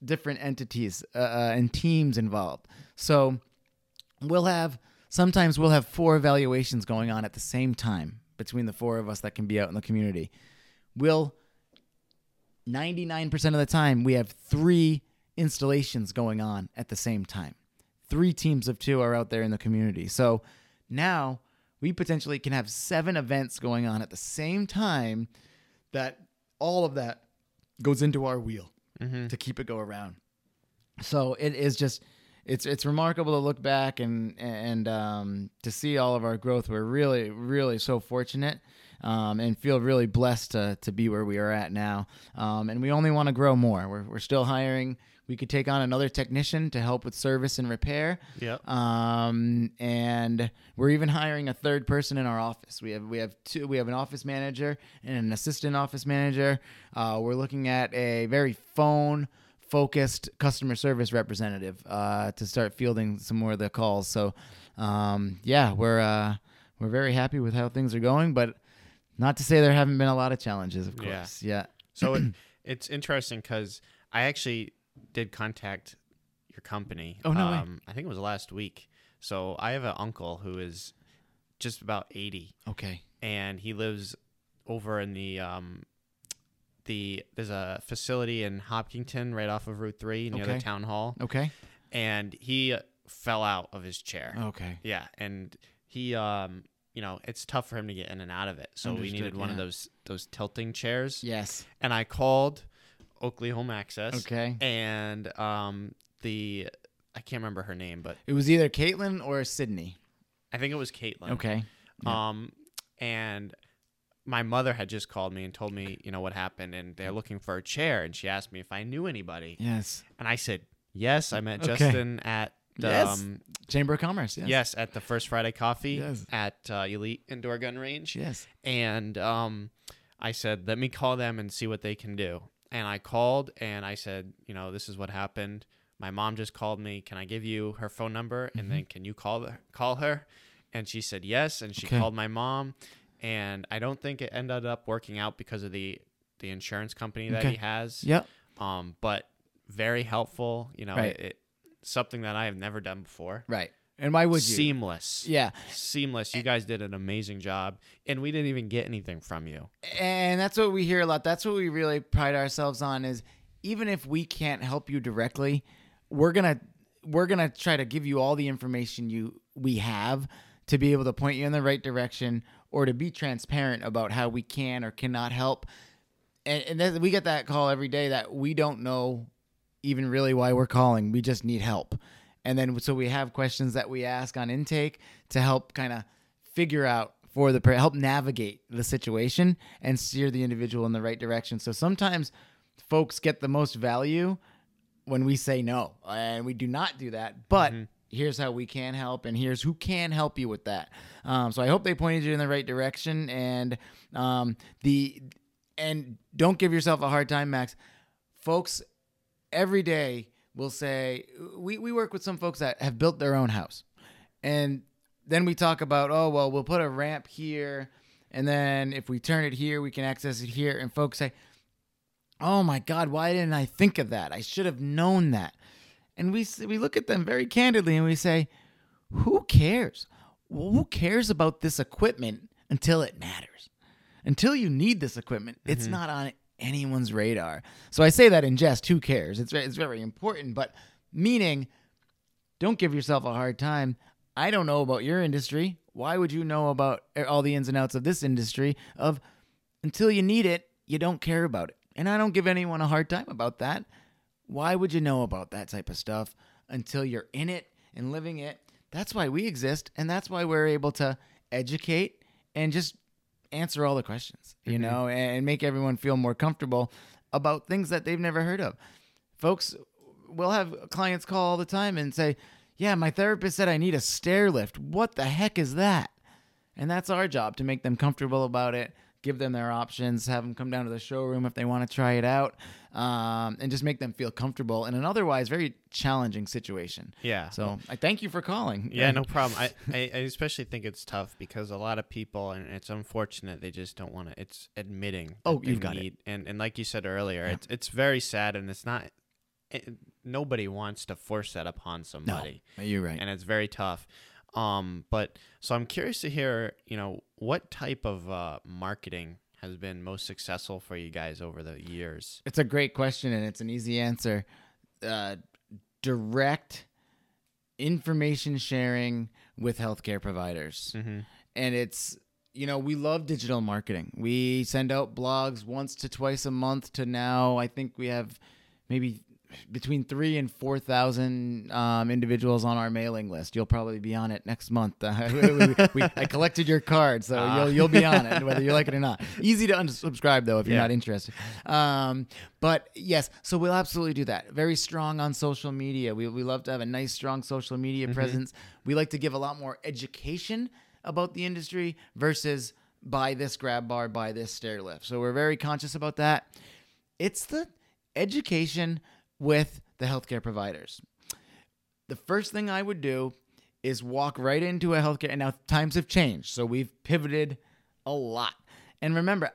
different entities uh, uh, and teams involved. So we'll have sometimes we'll have four evaluations going on at the same time between the four of us that can be out in the community. We'll 99% of the time we have three installations going on at the same time. Three teams of two are out there in the community. So now we potentially can have seven events going on at the same time that all of that goes into our wheel to keep it go around. So it is just it's it's remarkable to look back and and um, to see all of our growth. We're really really so fortunate um, and feel really blessed to to be where we are at now. Um, and we only want to grow more. We're we're still hiring. We could take on another technician to help with service and repair. Yep. Um, and we're even hiring a third person in our office. We have we have two. We have an office manager and an assistant office manager. Uh, we're looking at a very phone focused customer service representative uh, to start fielding some more of the calls. So, um, yeah, we're uh, we're very happy with how things are going, but not to say there haven't been a lot of challenges, of Yeah. course. Yeah. So it, it's interesting because I actually did contact your company. Oh, no way. um, I think it was last week. So I have an uncle who is just about eighty, Okay. and he lives over in the um, the there's a facility in Hopkinton right off of Route Three near Okay. the town hall. Okay. and he fell out of his chair. Okay. Yeah, and he um you know, it's tough for him to get in and out of it. So we needed one of those those tilting chairs. Yes. And I called Oakley Home Access. Okay. And um the I can't remember her name, but It was either Caitlin or Sydney. I think it was Caitlin. Okay. Um and my mother had just called me and told me, you know, what happened and they're looking for a chair and she asked me if I knew anybody. Yes. And I said, "Yes, I met Okay. Justin at the yes. um, Chamber of Commerce. Yes. Yes, at the First Friday Coffee Yes. at uh, Elite Indoor Gun Range. Yes. And um, I said, let me call them and see what they can do. And I called and I said, you know, this is what happened. My mom just called me. Can I give you her phone number and then can you call her, call her? And she said yes. And she Okay. called my mom. And I don't think it ended up working out because of the the insurance company that Okay. he has. Yep. Um, but very helpful. You know, Right. it, it something that I have never done before Right. And why would you? seamless. Yeah. Seamless. You guys did an amazing job. And we didn't even get anything from you. and that's what we hear a lot that's what we really pride ourselves on is even if we can't help you directly we're gonna we're gonna try to give you all the information you we have to be able to point you in the right direction or to be transparent about how we can or cannot help and, and then we get that call every day that we don't know even really why we're calling we just need help and then so we have questions that we ask on intake to help kind of figure out for the help navigate the situation and steer the individual in the right direction. So sometimes folks get the most value when we say no and we do not do that but here's how we can help and here's who can help you with that. Um, so i hope they pointed you in the right direction and um, the and don't give yourself a hard time max. Folks every day will say we, we work with some folks that have built their own house. And then we talk about oh well we'll put a ramp here and then if we turn it here we can access it here. And folks say oh my god why didn't i think of that? I should have known that. And we we look at them very candidly and we say who cares? Well, who cares about this equipment until it matters? Until you need this equipment. It's mm-hmm. not on anyone's radar so i say that in jest who cares it's, it's very important but meaning don't give yourself a hard time. I don't know about your industry. Why would you know about eh, all the ins and outs of this industry? Of until you need it, you don't care about it. And I don't give anyone a hard time about that. Why would you know about that type of stuff until you're in it and living it? That's why we exist, and that's why we're able to educate and just answer all the questions, you mm-hmm. know, and make everyone feel more comfortable about things that they've never heard of. Folks, we'll have clients call all the time and say, "Yeah, my therapist said I need a stair lift. What the heck is that?" And that's our job to make them comfortable about it, give them their options, have them come down to the showroom if they want to try it out, um, and just make them feel comfortable in an otherwise very challenging situation. Yeah. So I thank you for calling. Yeah, no problem. I, I, I especially think it's tough because a lot of people, and it's unfortunate, they just don't want to. It's admitting. Oh, you've got it. And and like you said earlier, it's it's very sad, and it's not. It, nobody wants to force that upon somebody. No, you're right. And it's very tough. Um, but so I'm curious to hear, you know, what type of uh, marketing has been most successful for you guys over the years? It's a great question and it's an easy answer. Uh, direct information sharing with healthcare providers. And it's, you know, we love digital marketing. We send out blogs once to twice a month to now, I think we have maybe between three and 4,000 um, individuals on our mailing list. You'll probably be on it next month. Uh, we, we, I collected your card, so you'll, you'll be on it, whether you like it or not. Easy to unsubscribe, though, if you're not interested. Um, but yes, so we'll absolutely do that. Very strong on social media. We, we love to have a nice, strong social media presence. We like to give a lot more education about the industry versus buy this grab bar, buy this stair lift. So we're very conscious about that. It's the education with the healthcare providers. The first thing I would do is walk right into a healthcare. And now times have changed, so we've pivoted a lot. And remember,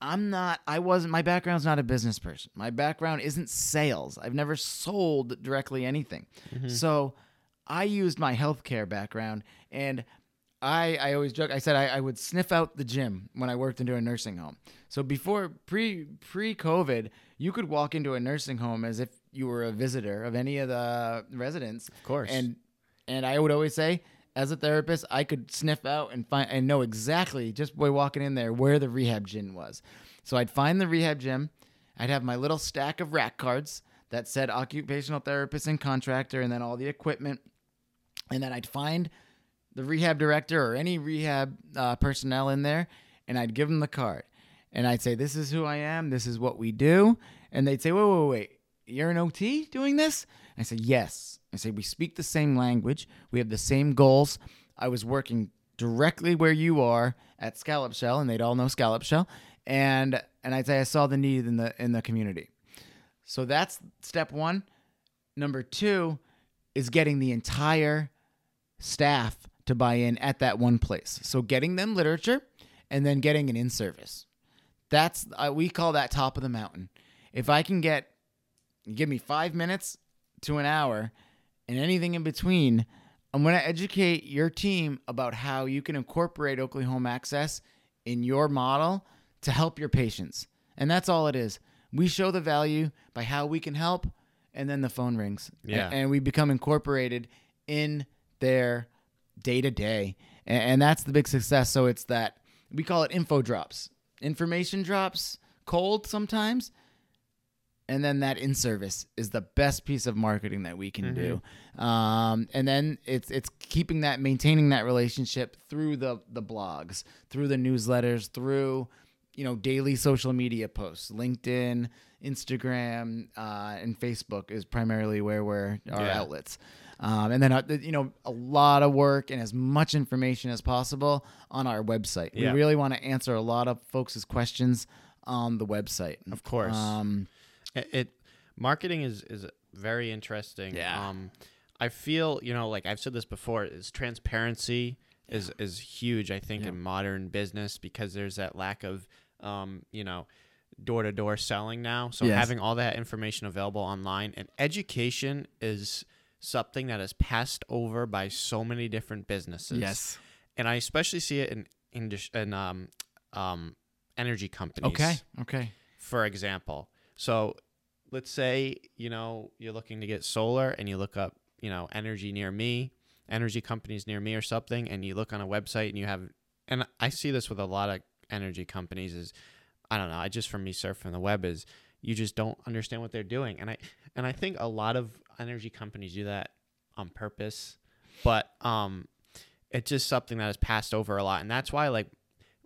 I'm not, I wasn't, my background's not a business person. My background isn't sales. I've never sold directly anything. Mm-hmm. So I used my healthcare background and I, I always joke. I said I, I would sniff out the gym when I worked into a nursing home. So before pre pre COVID, you could walk into a nursing home as if you were a visitor of any of the residents. Of course. And and I would always say, as a therapist, I could sniff out and find and know exactly just by walking in there where the rehab gym was. So I'd find the rehab gym. I'd have my little stack of rack cards that said occupational therapist and contractor, and then all the equipment. And then I'd find the rehab director or any rehab uh, personnel in there, and I'd give them the card. And I'd say, This is who I am. This is what we do. And they'd say, Wait, wait, wait. You're an OT doing this? I said, Yes. I say, We speak the same language. We have the same goals. I was working directly where you are at Scallop Shell, and they'd all know Scallop Shell. And and I'd say I saw the need in the in the community. So that's step one. Number two is getting the entire staff to buy in at that one place. So getting them literature and then getting an in service. That's uh, we call that top of the mountain. If I can get give me 5 minutes to an hour and anything in between, I'm going to educate your team about how you can incorporate Oakley Home Access in your model to help your patients. And that's all it is. We show the value by how we can help and then the phone rings. Yeah. And we become incorporated in their day to day. And that's the big success. So it's that we call it info drops, information drops, cold sometimes. And then that in service is the best piece of marketing that we can do. Um, and then it's it's keeping that maintaining that relationship through the the blogs, through the newsletters, through you know daily social media posts, LinkedIn, Instagram, uh, and Facebook is primarily where we're our Yeah. outlets. Um, and then uh, you know a lot of work and as much information as possible on our website. Yeah. We really want to answer a lot of folks' questions on the website. Of course. Um, It, it marketing is is very interesting. Yeah. Um, I feel you know like I've said this before is transparency is is huge. I think in modern business because there's that lack of um, you know door to door selling now. So Yes. having all that information available online and education is something that is passed over by so many different businesses. Yes. and I especially see it in in, in um, um, energy companies okay. Okay. for example. So let's say, you know, you're looking to get solar and you look up, you know, energy near me, energy companies near me or something, and you look on a website and you have, and I see this with a lot of energy companies is, I don't know, I just from me surfing the web is you just don't understand what they're doing. And I, and I think a lot of energy companies do that on purpose, but, um, it's just something that is passed over a lot. And that's why like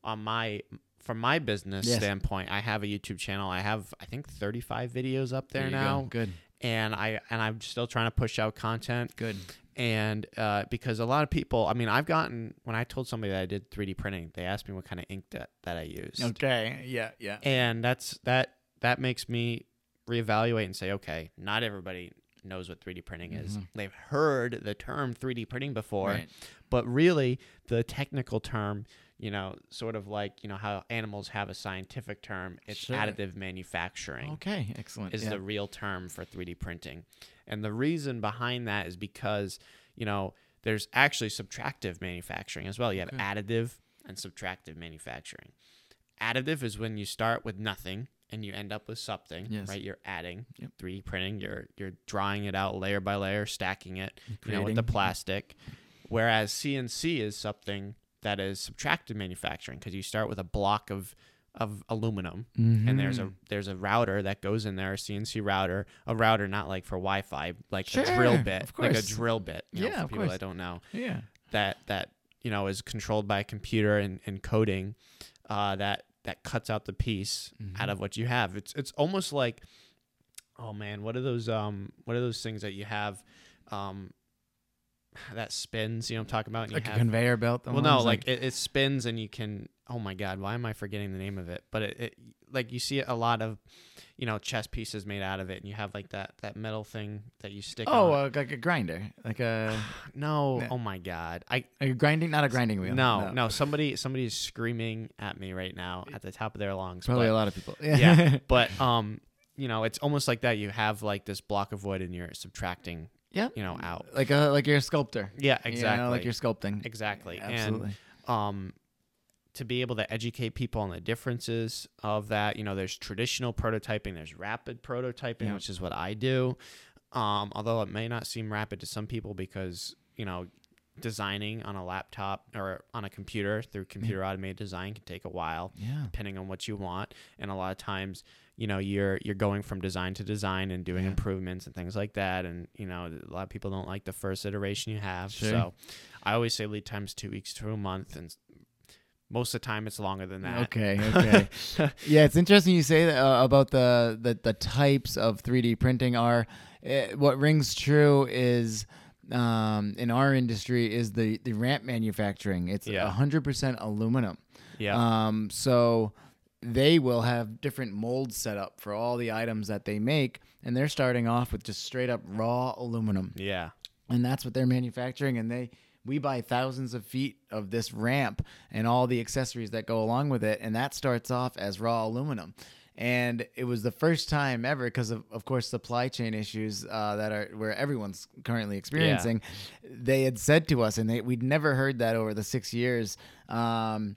on my from my business Yes. standpoint, I have a YouTube channel. I have I think 35 videos up there, There now. go. Good. And I and I'm still trying to push out content. Good. And uh, because a lot of people, I mean, I've gotten when I told somebody that I did 3D printing, they asked me what kind of ink that, that I used. Okay. Yeah. Yeah. And that's that that makes me reevaluate and say, okay, not everybody knows what 3D printing is. They've heard the term 3D printing before, Mm-hmm. Right. but really the technical term, you know, sort of like, you know, how animals have a scientific term, it's Sure. additive manufacturing Okay. Excellent. is yeah. the real term for 3D printing. And the reason behind that is because, you know, there's actually subtractive manufacturing as well. You have additive and subtractive manufacturing. Additive is when you start with nothing and you end up with something, Yes. right? You're adding 3D printing, you're you're drawing it out layer by layer, stacking it, you know, with the plastic. Whereas CNC is something that is subtractive manufacturing because you start with a block of of aluminum and there's Mm-hmm. a there's a router that goes in there, a CNC router, a router not like for Wi-Fi, like a drill bit, like a drill bit. You know, Yeah, for of people course. that don't know yeah. that that you know is controlled by a computer and, and coding uh, that that cuts out the piece Mm-hmm. out of what you have. It's it's almost like oh man, what are those um what are those things that you have um that spins? You know what I'm talking about. Like a conveyor belt. well, no, ones, like it, it spins and you can. Oh my God, why am I forgetting the name of it? But it, it like you see a lot of, you know, chess pieces made out of it, and you have like that that metal thing that you stick. Oh, on. uh, like a grinder, like a, no! Oh my God, I a grinding, not a grinding wheel. no no somebody somebody is screaming at me right now at the top of their lungs. Probably but- a lot of people. yeah, but um, you know, it's almost like that. You have like this block of wood, and you're subtracting, yeah. you know, out. Like a like you're a sculptor. Yeah, You know, exactly. like you're sculpting. Exactly. Absolutely. And um to be able to educate people on the differences of that, you know, there's traditional prototyping, there's rapid prototyping, Yeah. which is what I do. Um, although it may not seem rapid to some people because, you know, designing on a laptop or on a computer through computer automated design can take a while Yeah. depending on what you want and a lot of times you know you're you're going from design to design and doing improvements and things like that and you know a lot of people don't like the first iteration you have Sure. so i always say lead times two weeks to a month and most of the time it's longer than that Okay, okay. yeah, it's interesting you say that, uh, about the, the the types of 3D printing are uh, what rings true is um, in our industry is the the ramp manufacturing. It's Yeah. 100% aluminum. Yeah. Um, so they will have different molds set up for all the items that they make and they're starting off with just straight up raw aluminum yeah and that's what they're manufacturing and they we buy thousands of feet of this ramp and all the accessories that go along with it and that starts off as raw aluminum. And it was the first time ever because of, of course supply chain issues uh, that are where everyone's currently experiencing they had said to us and they, we'd never heard that over the six years um,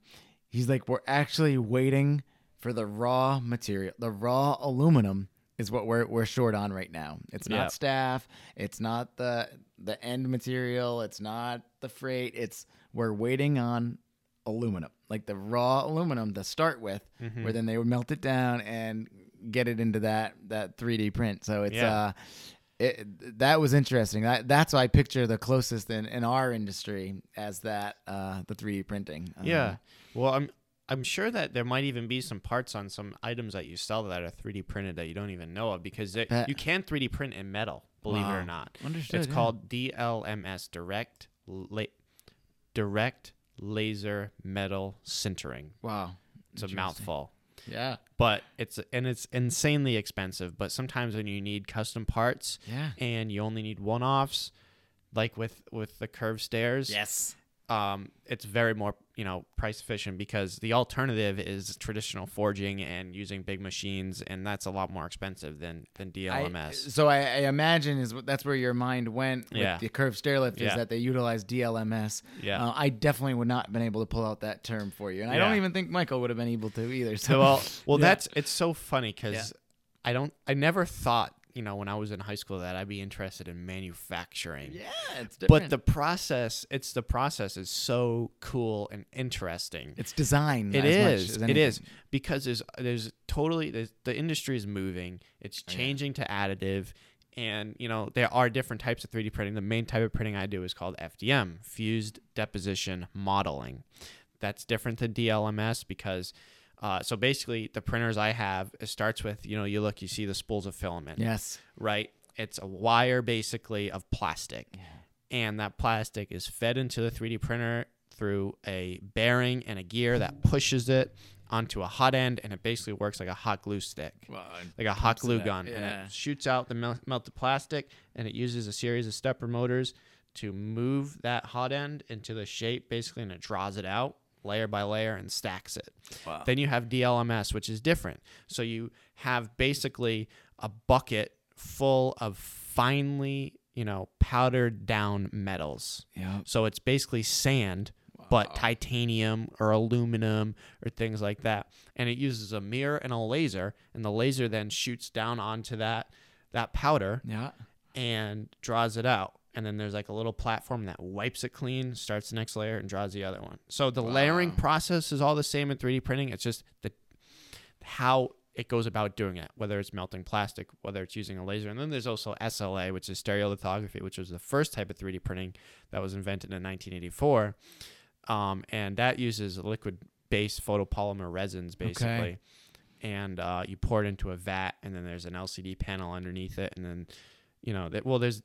he's like we're actually waiting for the raw material the raw aluminum is what we're, we're short on right now. It's not Yeah. staff it's not the the end material it's not the freight it's we're waiting on aluminum like the raw aluminum to start with Mm-hmm. where then they would melt it down and get it into that that 3d print so it's Yeah. uh it, that was interesting that, that's why i picture the closest in, in our industry as that uh the 3d printing Um, yeah well i'm i'm sure that there might even be some parts on some items that you sell that are 3d printed that you don't even know of because Bet. you can 3d print in metal believe it or not. Understood, it's yeah. called dlms direct la- direct laser metal sintering. Wow. It's a mouthful. Yeah. But it's and it's insanely expensive but sometimes when you need custom parts Yeah. and you only need one-offs like with with the curved stairs yes um, it's very more you know price efficient because the alternative is traditional forging and using big machines and that's a lot more expensive than than I- DLMS. so I, I imagine is that's where your mind went with Yeah. the curved stairlift is Yeah. that they utilize DLMS. Yeah. Uh, I definitely would not have been able to pull out that term for you, and I don't even think Michael would have been able to either. So So, well, well, Yeah. that's it's so funny because Yeah. I don't I never thought you know when I was in high school that I'd be interested in manufacturing. yeah, it's different. But the process, it's the process is so cool and interesting. it's design. It as much as It because there's there's totally there's, the industry is moving. It's oh, changing to additive, and you know there are different types of 3D printing. The main type of printing I do is called FDM, fused deposition modeling. that's different than DLMS because. Uh, so basically, the printers I have it starts with you know you look you see the spools of filament Yes. right? It's a wire basically of plastic. And that plastic is fed into the 3D printer through a bearing and a gear that pushes it onto a hot end and it basically works like a hot glue stick. like a hot glue gun. yeah. And it shoots out the mel- melted plastic and it uses a series of stepper motors to move that hot end into the shape basically and it draws it out layer by layer and stacks it. Wow. Then you have DLMS, which is different. So you have basically a bucket full of finely, you know, powdered down metals. Yeah. So it's basically sand, but titanium or aluminum or things like that. And it uses a mirror and a laser, and the laser then shoots down onto that that powder Yeah. and draws it out. And then there's like a little platform that wipes it clean, starts the next layer, and draws the other one. So the layering process is all the same in 3D printing. It's just the how it goes about doing it, whether it's melting plastic, whether it's using a laser. And then there's also SLA, which is stereolithography, which was the first type of 3D printing that was invented in 1984. Um, and that uses liquid based photopolymer resins, basically. Okay. And uh, you pour it into a vat, and then there's an LCD panel underneath it. And then, you know, that, well, there's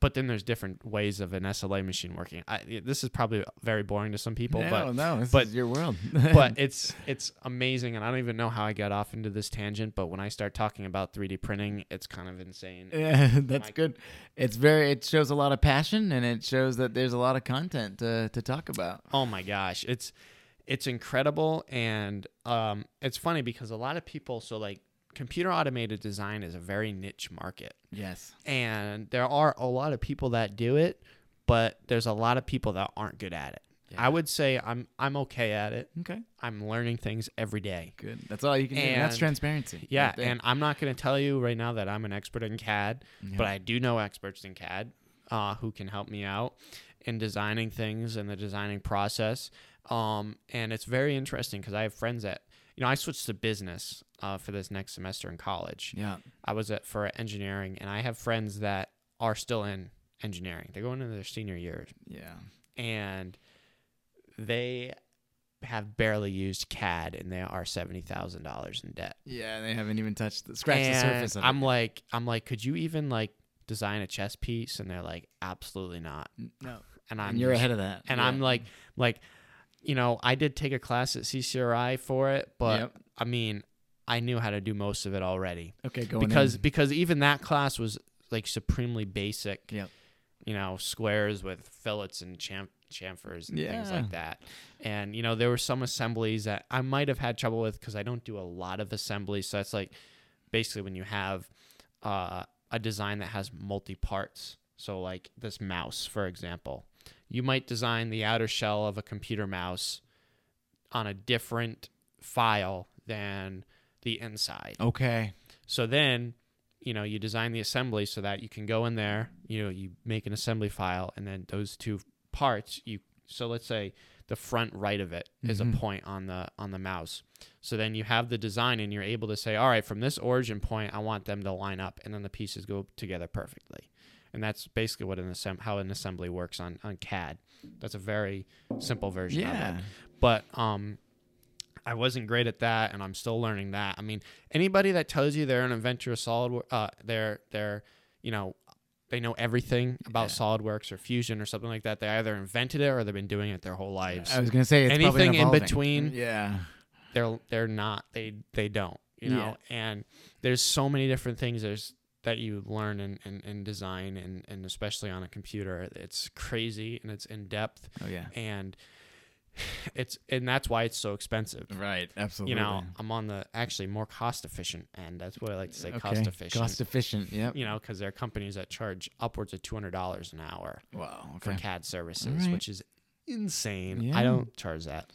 but then there's different ways of an SLA machine working. I, this is probably very boring to some people, no, but no, but your world. but it's it's amazing, and I don't even know how I got off into this tangent. But when I start talking about 3D printing, it's kind of insane. Yeah, that's good. It's very. It shows a lot of passion, and it shows that there's a lot of content to to talk about. Oh my gosh, it's it's incredible, and um, it's funny because a lot of people so like computer automated design is a very niche market. Yes. and there are a lot of people that do it, but there's a lot of people that aren't good at it. I would say I'm I'm okay at it. Okay. I'm learning things every day. Good. That's all you can do. And that's transparency. Yeah, and I'm not going to tell you right now that I'm an expert in CAD, but I do know experts in CAD uh, who can help me out in designing things and the designing process. Um, and it's very interesting because I have friends that you know I switched to business uh, for this next semester in college. Yeah. I was at for engineering, and I have friends that are still in engineering. They're going into their senior year, yeah. and they have barely used CAD, and they are seventy thousand dollars in debt. Yeah, they haven't even touched the scratch the surface of I'm it. like, I'm like, could you even like design a chess piece? And they're like, absolutely not. no. And I'm And you're just- ahead of that. And Yeah. I'm like, like, you know, I did take a class at CCRI for it, but Yep. I mean, I knew how to do most of it already. Okay, going because in. because even that class was like supremely basic. Yep. You know, squares with fillets and cham- chamfers and things like that. And you know, there were some assemblies that I might have had trouble with because I don't do a lot of assemblies. So that's like basically when you have uh, a design that has multi parts. So like this mouse, for example, you might design the outer shell of a computer mouse on a different file than the inside. Okay. So then, you know, you design the assembly so that you can go in there, you know, you make an assembly file and then those two parts you so let's say the front right of it is a mm-hmm. point on the on the mouse. So then you have the design and you're able to say, "All right, from this origin point, I want them to line up and then the pieces go together perfectly." And that's basically what an assemb- how an assembly works on on CAD. That's a very simple version Yeah. of it. But um I wasn't great at that, and I'm still learning that. I mean, anybody that tells you they're an inventor of solid, uh, they're they're you know they know everything about SolidWorks or Fusion or something like that. They either invented it or they've been doing it their whole lives. I was gonna say it's Anything in between, Yeah. they're they're not. They they don't. You know, and there's so many different things there's that you learn in, in, in design and, and especially on a computer. It's crazy and it's in depth. Oh, yeah. And it's and that's why it's so expensive Right. Absolutely. you know, I'm on the actually more cost efficient end. That's what I like to say, okay. cost efficient. Cost efficient. Yeah. you know, because there are companies that charge upwards of two hundred dollars an hour Wow. for CAD services, right. which is insane. Yeah. I don't charge that.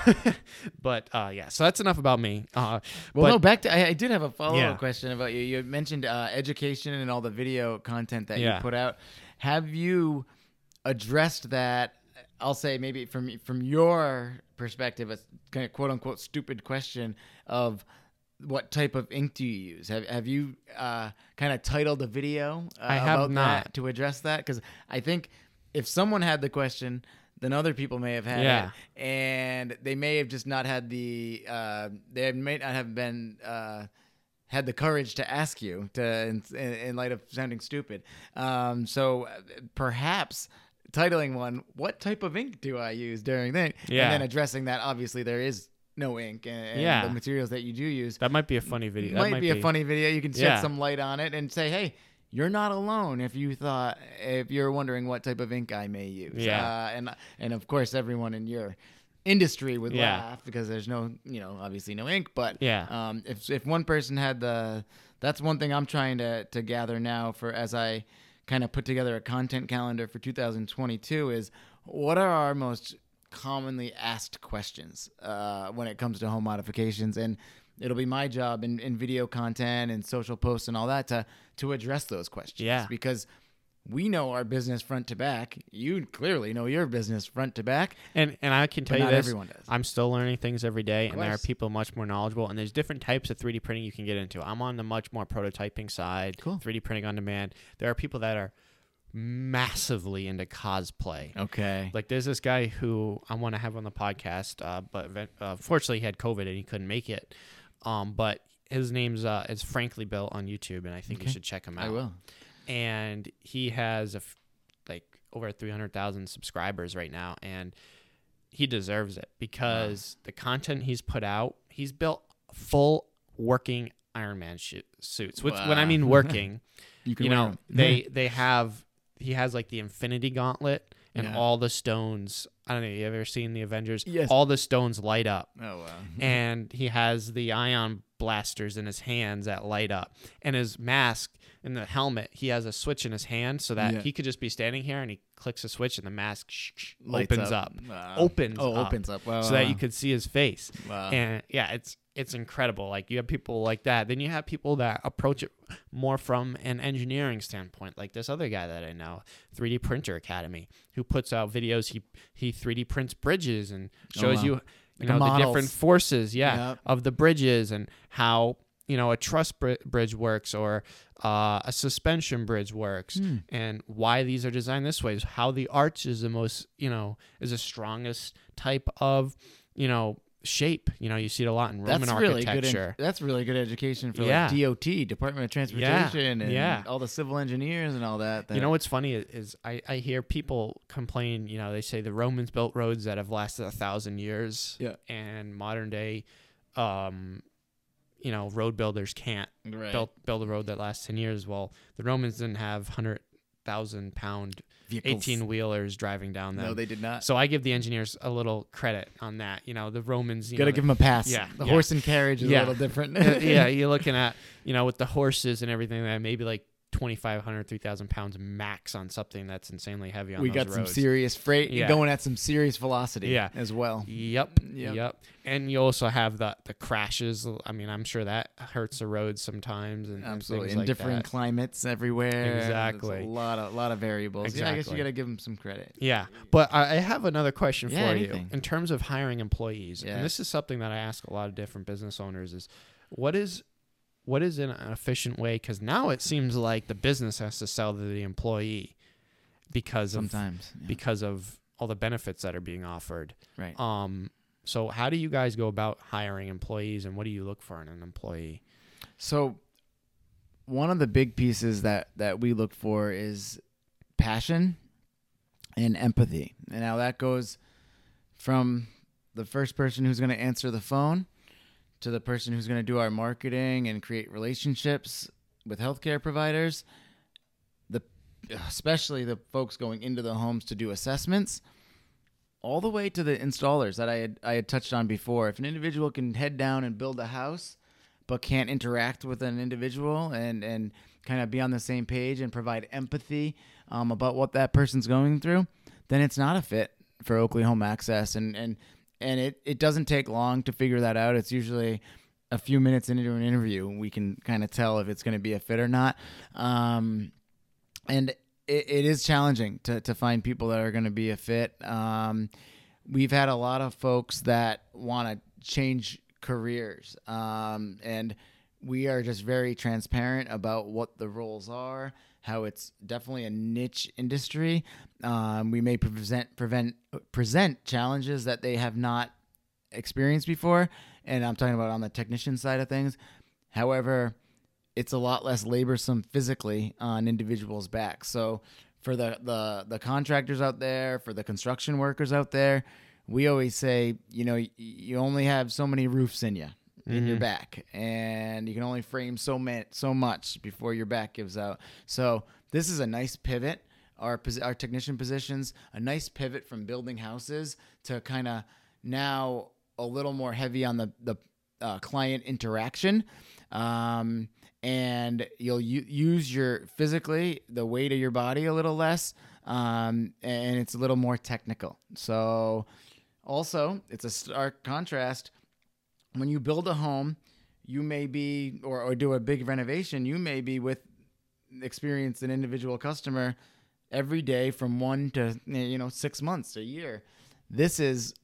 but uh, yeah, so that's enough about me. Uh, Well, but, no. Back to I, I did have a follow up Yeah. question about you. You mentioned uh, education and all the video content that Yeah. you put out. Have you addressed that? I'll say maybe from from your perspective, a kind of quote unquote stupid question of what type of ink do you use? Have have you uh, kind of titled a video uh, I have about not. that to address that? Because I think if someone had the question, than other people may have had Yeah. it, and they may have just not had the uh, they may not have been. Uh, had the courage to ask you to in, in, light of sounding stupid. Um, so uh, perhaps titling one, what type of ink do I use during that? Yeah. And then addressing that, obviously there is no ink and, and Yeah. the materials that you do use That might be a funny video. That might, be, a funny video. You can shed Yeah. some light on it and say, hey, you're not alone if you thought if you're wondering what type of ink I may use. Yeah. Uh, and and of course everyone in your industry would Yeah. laugh because there's no you know obviously no ink but Yeah. um if if one person had the that's one thing I'm trying to to gather now for as I kind of put together a content calendar for 2022 is what are our most commonly asked questions uh, when it comes to home modifications and it'll be my job in, in video content and social posts and all that to to address those questions Yeah. because we know our business front to back you clearly know your business front to back And and I can tell you this, everyone does. I'm still learning things every day, and there are people much more knowledgeable. And there's different types of 3D printing you can get into. I'm on the much more prototyping side, Cool. 3D printing on demand. There are people that are massively into cosplay. okay Like there's this guy who I want to have on the podcast, uh, but uh, fortunately he had COVID and he couldn't make it. Um, but his name's uh, is Frankly Built on YouTube, and I think you should check him out. I will And he has a f- like over three hundred thousand subscribers right now, and he deserves it because the content he's put out, he's built full working Iron Man sh- suits. Which when I mean working, You can you know they they have he has like the Infinity Gauntlet and Yeah. all the stones. I don't know. You ever seen the Avengers? Yes. All the stones light up, oh wow and he has the ion blasters in his hands that light up, and his mask and the helmet. He has a switch in his hand so that Yeah. he could just be standing here and he clicks a switch and the mask sh- sh- Lights opens up. up, Wow. opens Oh, up, opens up. Wow, so that wow. you could see his face. Wow. And yeah, it's it's incredible. Like you have people like that. Then you have people that approach it more from an engineering standpoint, like this other guy that I know, 3D Printer Academy, who puts out videos. He he 3D prints bridges and oh, shows Oh, wow. you Like you know the models. different forces, yeah, Yep. of the bridges and how you know a truss br- bridge works or uh, a suspension bridge works Hmm. and why these are designed this way is how the arch is the most you know is the strongest type of you know shape you know you see it a lot in roman that's really good. architecture In, that's really good education for Yeah. like DOT, Department of Transportation, and yeah. all the civil engineers and all that. that You know what's funny is, is I, I hear people complain, you know, they say the Romans built roads that have lasted a thousand years. Yeah. And modern day, um, you know, road builders can't Right. build, build a road that lasts 10 years. Well, the Romans didn't have 100,000 pound 18 wheelers driving down them. No, they did not. So I give the engineers a little credit on that. You know, the Romans, you Got to know, give them a pass. Yeah, the yeah. horse and carriage is Yeah. a little different. Yeah, you're looking at you know with the horses and everything that maybe like 2,500, 3,000 pounds max on something that's insanely heavy on we got some serious freight Yeah. going at some serious velocity. Yeah. as well. Yep, Yep. yep, And you also have the the crashes. I mean, I'm sure that hurts the roads sometimes and, and Absolutely, in like different that. climates everywhere. Exactly. A lot of lot of variables. Yeah, I guess you got to give them some credit. Yeah, but I I have another question Yeah, for anything. you in terms of hiring employees, Yeah. and this is something that I ask a lot of different business owners: is what is what is an efficient way? Because now it seems like the business has to sell to the employee because Sometimes, of yeah. because of all the benefits that are being offered. Right. Um. So how do you guys go about hiring employees, and what do you look for in an employee? So one of the big pieces that that we look for is passion and empathy. And now that goes from the first person who's going to answer the phone to the person who's going to do our marketing and create relationships with healthcare providers, the especially the folks going into the homes to do assessments all the way to the installers that I had I had touched on before. If an individual can head down and build a house, but can't interact with an individual and and kind of be on the same page and provide empathy um, about what that person's going through, then it's not a fit for Oakley Home Access. And and and it it doesn't take long to figure that out. It's usually a few minutes into an interview we can kind of tell if it's going to be a fit or not. Um, and it, it is challenging to, to find people that are going to be a fit. Um, we've had a lot of folks that want to change careers, um, and we are just very transparent about what the roles are how it's definitely a niche industry. Um, we may present prevent present challenges that they have not experienced before, and I'm talking about on the technician side of things. However, it's a lot less laborsome physically on individuals' backs. So for the, the the contractors out there, for the construction workers out there, we always say, you know, you only have so many roofs in you in your back and you can only frame so ma- so much before your back gives out. So this is a nice pivot our our technician positions, a nice pivot from building houses to kind of now a little more heavy on the the uh, client interaction, um, and you'll u- use your physically the weight of your body a little less, um, and it's a little more technical. So, also it's a stark contrast when you build a home. You may be, or, or do a big renovation. You may be with experience an individual customer every day from one to you know six months a year. This is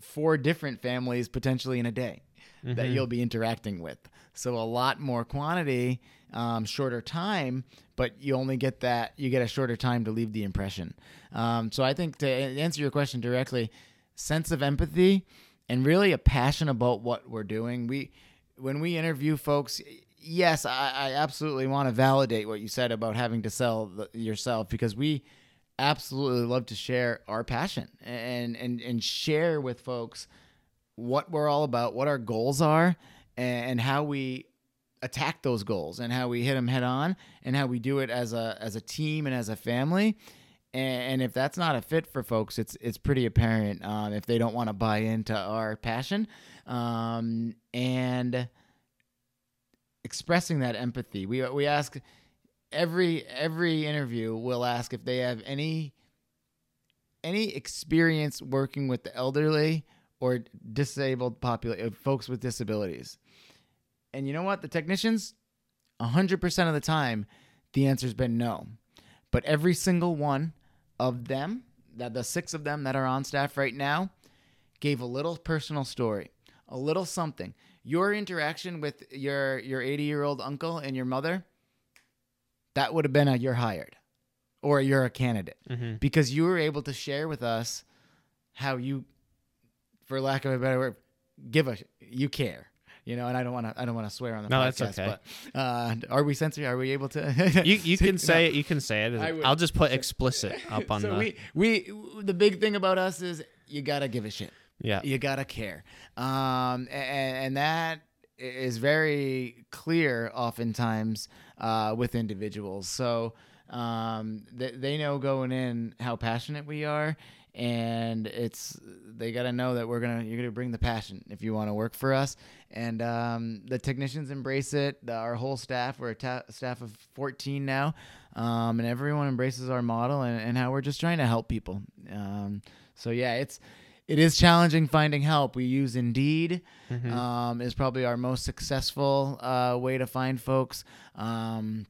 four different families potentially in a day that you'll be interacting with. So a lot more quantity, um, shorter time, but you only get that you get a shorter time to leave the impression. Um, so I think to answer your question directly, sense of empathy and really a passion about what we're doing. We when we interview folks, yes, I, I absolutely want to validate what you said about having to sell the, yourself because we absolutely love to share our passion and and and share with folks what we're all about, what our goals are, and how we attack those goals and how we hit them head on and how we do it as a as a team and as a family. And if that's not a fit for folks, it's it's pretty apparent um, if they don't want to buy into our passion. Um, and expressing that empathy. We we ask every every interview. We'll ask if they have any any experience working with the elderly or disabled population, folks with disabilities. And you know what? The technicians, hundred percent of the time, the answer's been no. But every single one of them, that the six of them that are on staff right now, gave a little personal story, a little something. Your interaction with your your 80 year old uncle and your mother, that would have been a you're hired, or you're a candidate mm-hmm. because you were able to share with us how you, for lack of a better word, give a you care. You know, and I don't want to. I don't want to swear on the No, that's podcast. okay. But uh, are we censoring? Are we able to? You you can No. say it. You can say it. I'll just put explicit up on so the. we we the big thing about us is you gotta give a shit. Yeah. you gotta care, um, and, and that is very clear oftentimes uh, with individuals. So um, they, they know going in how passionate we are. And it's they got to know that we're gonna you're gonna bring the passion if you want to work for us, and um, the technicians embrace it. The, our whole staff we're a ta- staff of 14 now, um, and everyone embraces our model and, and how we're just trying to help people. Um, so yeah, it's it is challenging finding help. We use Indeed um, is probably our most successful uh, way to find folks. Um,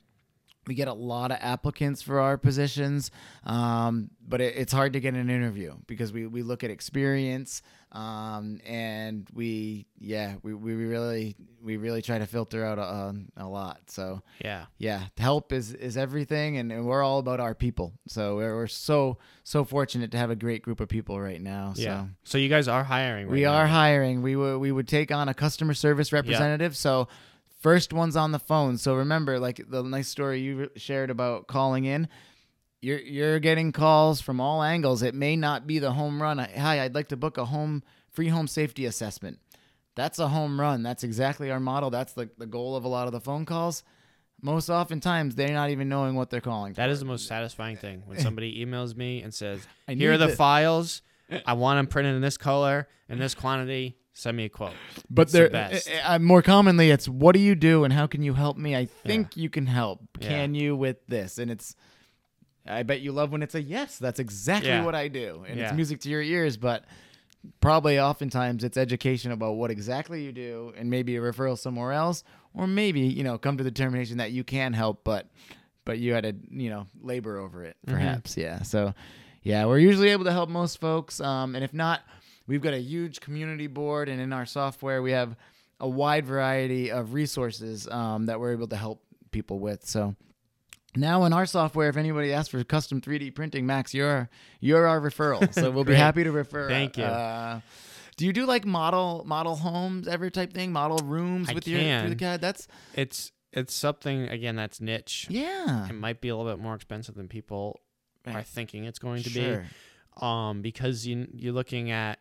we get a lot of applicants for our positions, um, but it, it's hard to get an interview because we, we look at experience um, and we yeah we, we really we really try to filter out a, a lot. So yeah. yeah, help is is everything, and, and we're all about our people. So we're, we're so so fortunate to have a great group of people right now. So. Yeah. So you guys are hiring. Right We now. are hiring. We would we would take on a customer service representative. So first one's on the phone. So remember, like the nice story you shared about calling in. You're you're getting calls from all angles. It may not be the home run. Hi, I'd like to book a home free home safety assessment. That's a home run. That's exactly our model. That's the, the goal of a lot of the phone calls. Most oftentimes, they're not even knowing what they're calling. That is the most satisfying thing when somebody emails me and says, I "Here are the the- files. I want them printed in this color in this quantity. Send me a quote." But the there, best. uh, uh, more commonly, it's what do you do and how can you help me? I think you can help. Yeah. Can you with this? And it's, I bet you love when it's a yes. That's exactly Yeah. what I do, and Yeah. it's music to your ears. But probably oftentimes it's education about what exactly you do, and maybe a referral somewhere else, or maybe you know come to the determination that you can help, but but you had to you know labor over it, Mm-hmm. perhaps. Yeah. So yeah, we're usually able to help most folks, um, and if not, we've got a huge community board, and in our software we have a wide variety of resources um, that we're able to help people with. So now in our software, if anybody asks for custom 3D printing, Max, you're you're our referral. So we'll be happy to refer. Thank you. Uh, do you do like model model homes, every type thing, model rooms I with your can. through CAD? That's It's it's something again that's niche. yeah. It might be a little bit more expensive than people are thinking it's going to Sure. be. Um, because you you're looking at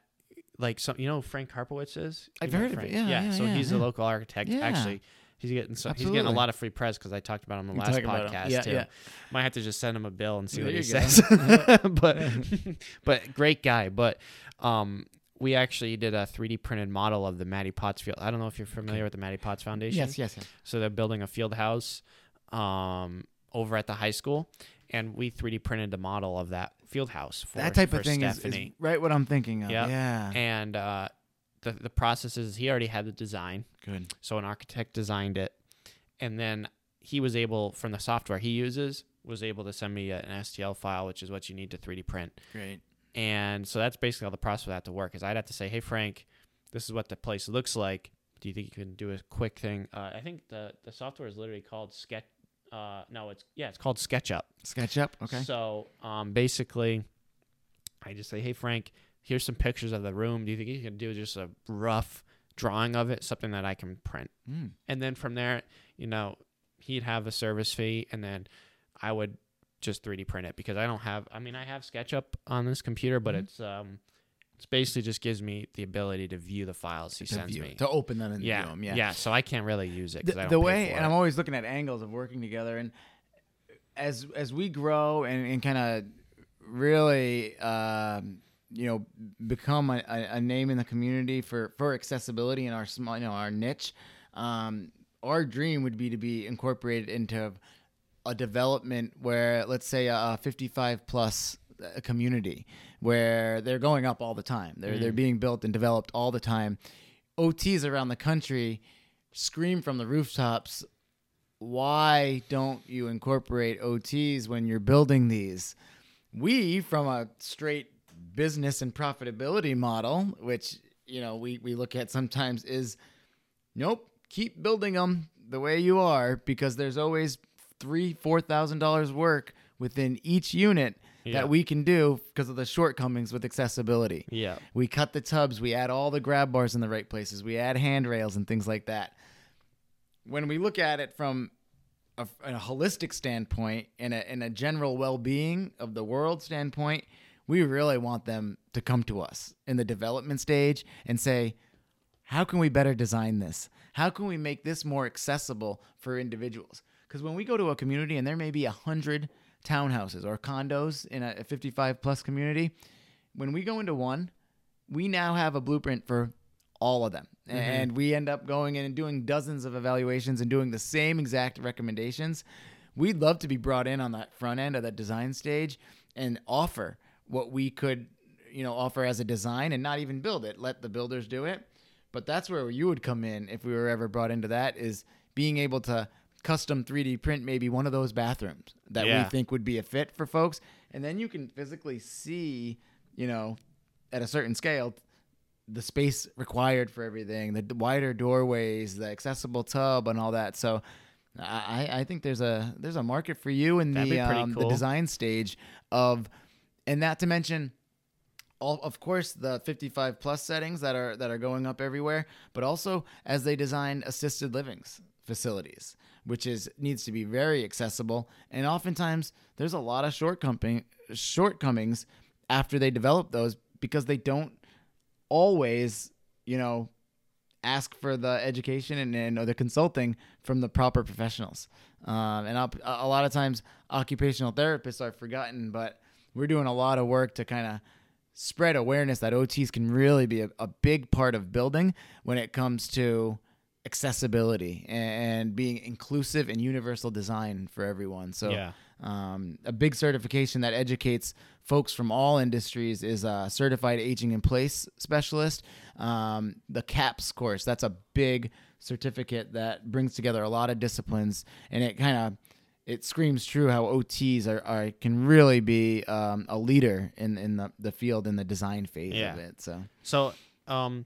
like some you know Frank Karpowitz is. I've heard of Frank? it. Yeah, yeah, so yeah, he's yeah. a local architect. Yeah. Actually, he's getting so, he's getting a lot of free press because I talked about him in the last talk about him. podcast Yeah, too. yeah. Might have to just send him a bill and see There what he says. but but great guy. But um, we actually did a 3D printed model of the Matty Potts field. I don't know if you're familiar with the Matty Potts Foundation. Yes, yes, yes. So they're building a field house um, over at the high school, and we 3D printed the model of that field house for That type for of thing is, is Stephanie. right what I'm thinking of. Yep. Yeah. And uh, the the process is he already had the design, Good. so an architect designed it, and then he was able from the software he uses was able to send me an STL file, which is what you need to 3D print. Great. And so that's basically how the process of that to work is I'd have to say, hey Frank, this is what the place looks like. Do you think you can do a quick thing? Uh, I think the the software is literally called Sketch. Uh, no, it's yeah, it's called SketchUp. SketchUp. Okay. So um, basically, I just say, hey Frank, here's some pictures of the room. Do you think you can do just a rough drawing of it, something that I can print? Hmm. And then from there, you know, he'd have a service fee, and then I would just 3D print it because I don't have. I mean, I have SketchUp on this computer, Mm-hmm. but it's um, it's basically just gives me the ability to view the files he to sends view, me. to open them and yeah, view them. Yeah. yeah. So I can't really use it. the, don't the way and it. i'm always looking at angles of working together and as as we grow and, and kind of really um, you know become a, a, a name in the community for for accessibility in our small you know our niche um, our dream would be to be incorporated into a development where let's say a 55 plus uh, community where they're going up all the time. They're they're being built and developed all the time. OTs around the country scream from the rooftops why don't you incorporate OTs when you're building these? We from a straight business and profitability model which you know we, we look at sometimes is nope keep building them the way you are because there's always three four thousand dollars work within each unit Yeah. that we can do because of the shortcomings with accessibility Yeah. we cut the tubs we add all the grab bars in the right places we add handrails and things like that when we look at it from a, a holistic standpoint and a, and a general well-being of the world standpoint we really want them to come to us in the development stage and say how can we better design this how can we make this more accessible for individuals because when we go to a community and there may be a hundred townhouses or condos in a 55 plus community when we go into one we now have a blueprint for all of them. Mm-hmm. And we end up going in and doing dozens of evaluations and doing the same exact recommendations. We'd love to be brought in on that front end of that design stage and offer what we could, you know, offer as a design and not even build it. Let the builders do it. But that's where you would come in if we were ever brought into that is being able to custom 3D print maybe one of those bathrooms that Yeah. we think would be a fit for folks. And then you can physically see, you know, at a certain scale, the space required for everything, the wider doorways, the accessible tub, and all that. So, I, I think there's a there's a market for you in That'd the um, the design stage of, and not to mention, all of course the 55 plus settings that are that are going up everywhere, but also as they design assisted livings facilities, which is needs to be very accessible, and oftentimes there's a lot of shortcoming shortcomings after they develop those because they don't always, you know, ask for the education and, and or the consulting from the proper professionals. Um, and op- a lot of times, occupational therapists are forgotten, but we're doing a lot of work to kind of spread awareness that OTs can really be a, a big part of building when it comes to accessibility and being inclusive and universal design for everyone. So, Yeah. um, a big certification that educates folks from all industries is a certified aging in place specialist. Um, the CAPS course, that's a big certificate that brings together a lot of disciplines and it kind of it screams true how OTs are, are can really be um, a leader in, in the, the field in the design phase Yeah. of it. So So, um,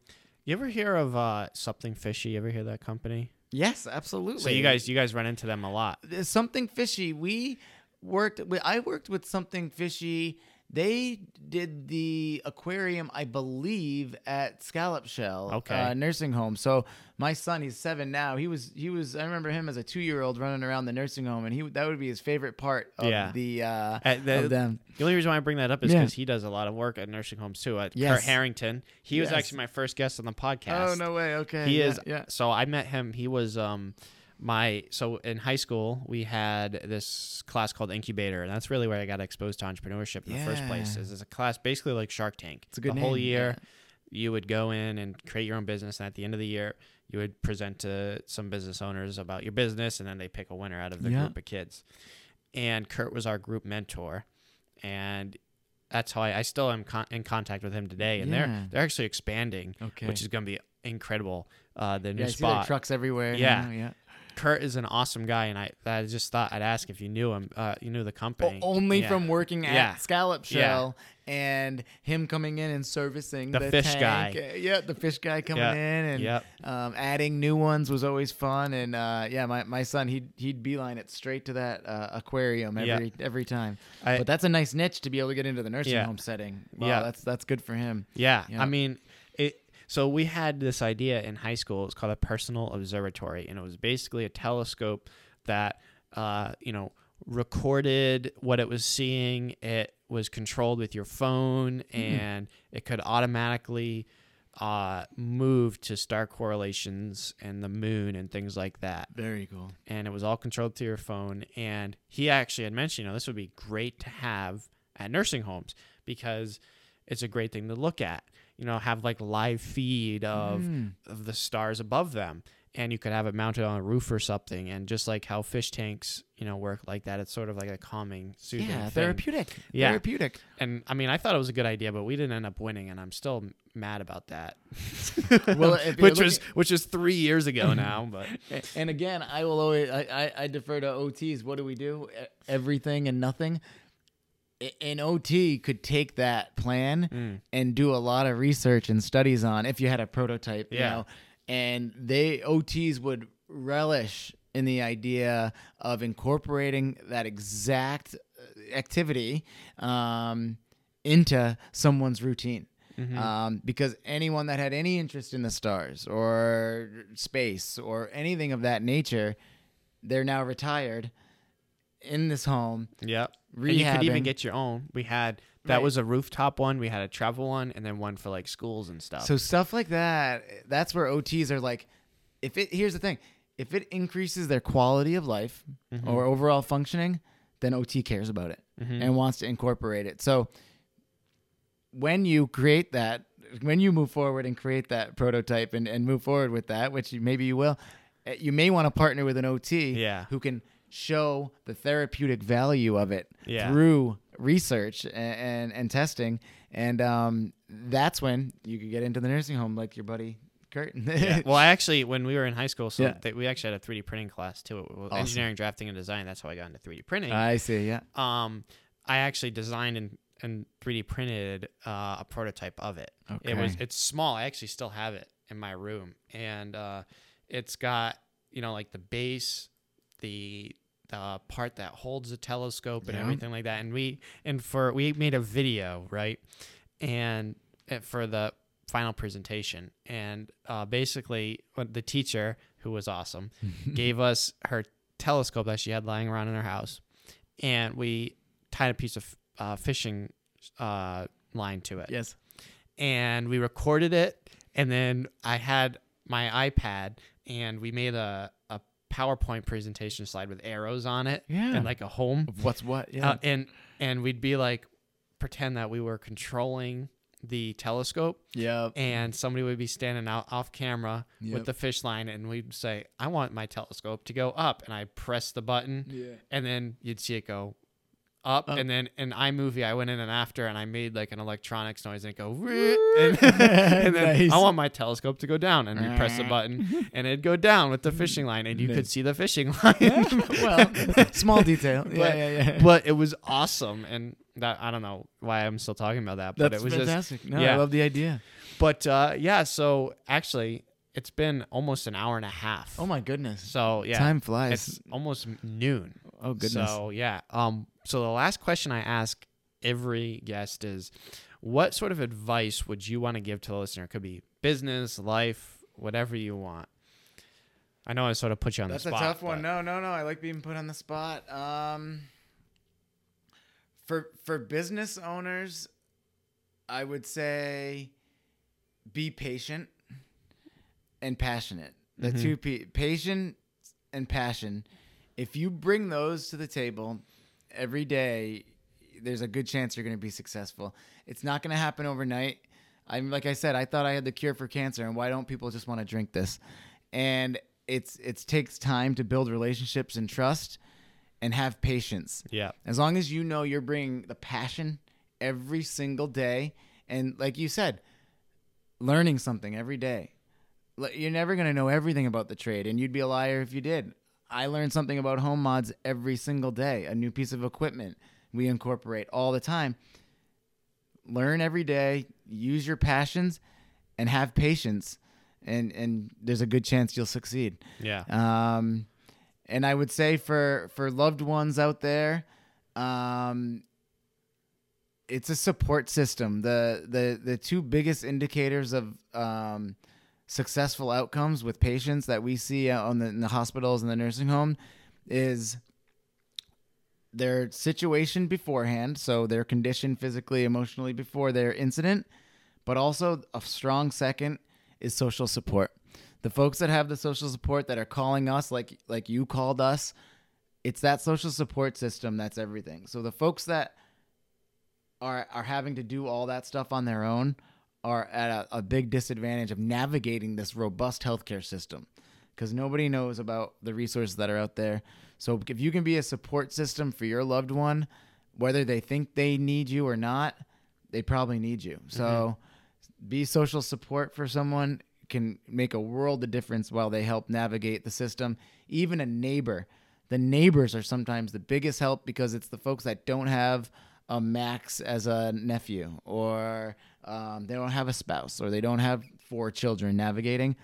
you ever hear of uh, something fishy? You ever hear that company? Yes, absolutely. So you guys you guys run into them a lot. There's something fishy. We worked. we- I worked with something fishy. They did the aquarium, I believe, at Scallop Shell, Okay. uh, nursing home. So my son, he's seven now. He was, he was. I remember him as a two year old running around the nursing home, and he that would be his favorite part of Yeah. the uh, Uh, the, of them. the only reason why I bring that up is Yeah. because he does a lot of work at nursing homes too. At Yes. Kurt Harrington, he was actually my first guest on the podcast. Oh no way! Okay, he yeah, is. Yeah. So I met him. He was um my so in high school we had this class called incubator and that's really where i got exposed to entrepreneurship in the first place Yeah. is it's a class basically like shark tank It's a good the whole year yeah. you would go in and create your own business and at the end of the year you would present to some business owners about your business and then they pick a winner out of the Yeah. group of kids and kurt was our group mentor and that's how I, I still am con- in contact with him today, and Yeah. they're they're actually expanding, Okay. which is going to be incredible. Uh, the new Yeah, spot. trucks everywhere. Yeah. now, yeah. Kurt is an awesome guy, and I I just thought I'd ask if you knew him. Uh, you knew the company O- only Yeah. from working at Yeah. Scallop Yeah. Shell and him coming in and servicing The the, fish tank. guy. Yeah, the fish guy coming Yeah. in and Yep. um, adding new ones was always fun. And uh, yeah, my, my son he'd he'd beeline it straight to that uh, aquarium Yeah. every every time. I- but that's a nice niche to be able to get into the nursing Yeah. home setting. Wow, Yeah. that's that's good for him. Yeah, Yeah. I mean. So we had this idea in high school. It was called a personal observatory, and it was basically a telescope that, uh, you know, recorded what it was seeing. It was controlled with your phone, and it could automatically uh, move to star correlations and the moon and things like that Very cool. and it was all controlled through your phone. And he actually had mentioned, you know, this would be great to have at nursing homes because it's a great thing to look at. You know, have like live feed of mm. of the stars above them, and you could have it mounted on a roof or something. And just like how fish tanks, you know, work like that, it's sort of like a calming, soothing, Yeah, thing. therapeutic. Yeah. Therapeutic. And I mean, I thought it was a good idea, but we didn't end up winning, and I'm still mad about that. Well, which was which is three years ago now, but. And again, I will always I, I, I defer to OTs. What do we do? Everything and nothing. An OT could take that plan Mm. and do a lot of research and studies on if you had a prototype, you Yeah. know, and they OTs would relish in the idea of incorporating that exact uh, activity um, into someone's routine. Um, because anyone that had any interest in the stars or space or anything of that nature, they're now retired in this home. Yep. And you could even get your own. We had that Right. was a rooftop one. We had a travel one, and then one for like schools and stuff. So stuff like that, that's where OTs are like, if it here's the thing, if it increases their quality of life Mm-hmm. or overall functioning, then OT cares about it and wants to incorporate it. So when you create that, when you move forward and create that prototype and, and move forward with that, which you, maybe you will, eh, you may want to partner with an OT Yeah. who can show the therapeutic value of it Yeah. through research and, and, and testing. And um, that's when you could get into the nursing home like your buddy Kurt. Yeah. Well, I actually, when we were in high school, so Yeah. th- we actually had a 3D printing class too. Awesome. Engineering, drafting, and design. That's how I got into 3D printing. I see, yeah. um, I actually designed and, and 3D printed uh, a prototype of it. Okay. It was it's small. I actually still have it in my room, and uh, it's got you know like the base, the the part that holds the telescope and Yeah. everything like that. And we and for we made a video right, and uh, for the final presentation, and uh, basically the teacher who was awesome gave us her telescope that she had lying around in her house and we tied a piece of uh, fishing uh, line to it. Yes. And we recorded it, and then I had my iPad, and we made a PowerPoint presentation slide with arrows on it, Yeah. and like a home, What's what? Yeah. uh, and and we'd be like pretend that we were controlling the telescope yep. and somebody would be standing out off camera Yep. with the fish line and we'd say i want my telescope to go up and i press the button Yeah. and then you'd see it go up and then in iMovie i went in and after and i made like an electronics noise and it go and, and then Nice. i want my telescope to go down and you press the button and it'd go down with the fishing line and you could see the fishing line well, small detail. Yeah, but, yeah, yeah. but it was awesome and that i don't know why i'm still talking about that but That's it was fantastic. just no, yeah I love the idea. but uh, yeah, so actually, it's been almost an hour and a half. Oh my goodness. So yeah, Time flies. It's almost noon. Oh, goodness. So yeah. Um. So the last question I ask every guest is, what sort of advice would you want to give to the listener? It could be business, life, whatever you want. I know I sort of put you on That's the spot. That's a tough one. No, no, no. I like being put on the spot. Um, for for business owners, I would say be patient and passionate. The two P, patient and passion. If you bring those to the table every day, there's a good chance you're going to be successful. It's not going to happen overnight. I'm like I said, I thought I had the cure for cancer, and why don't people just want to drink this? And it's it takes time to build relationships and trust, and have patience. Yeah. As long as you know you're bringing the passion every single day, and like you said, learning something every day. You're never going to know everything about the trade, and you'd be a liar if you did. I learn something about home mods every single day, a new piece of equipment we incorporate all the time. Learn every day, use your passions, and have patience, and and there's a good chance you'll succeed. Yeah. Um, and I would say for for loved ones out there, um, it's a support system. The the the two biggest indicators of um, successful outcomes with patients that we see on the, in the hospitals and the nursing home is their situation beforehand, so their condition physically, emotionally before their incident, but also a strong second is social support. The folks that have the social support that are calling us like like you called us, it's that social support system that's everything. So the folks that are are having to do all that stuff on their own are at a, a big disadvantage of navigating this robust healthcare system because nobody knows about the resources that are out there. So if you can be a support system for your loved one, whether they think they need you or not, they probably need you. So mm-hmm. be social support for someone can make a world of difference while they help navigate the system. Even a neighbor, the neighbors are sometimes the biggest help because it's the folks that don't have a Max as a nephew, or um, they don't have a spouse, or they don't have four children navigating.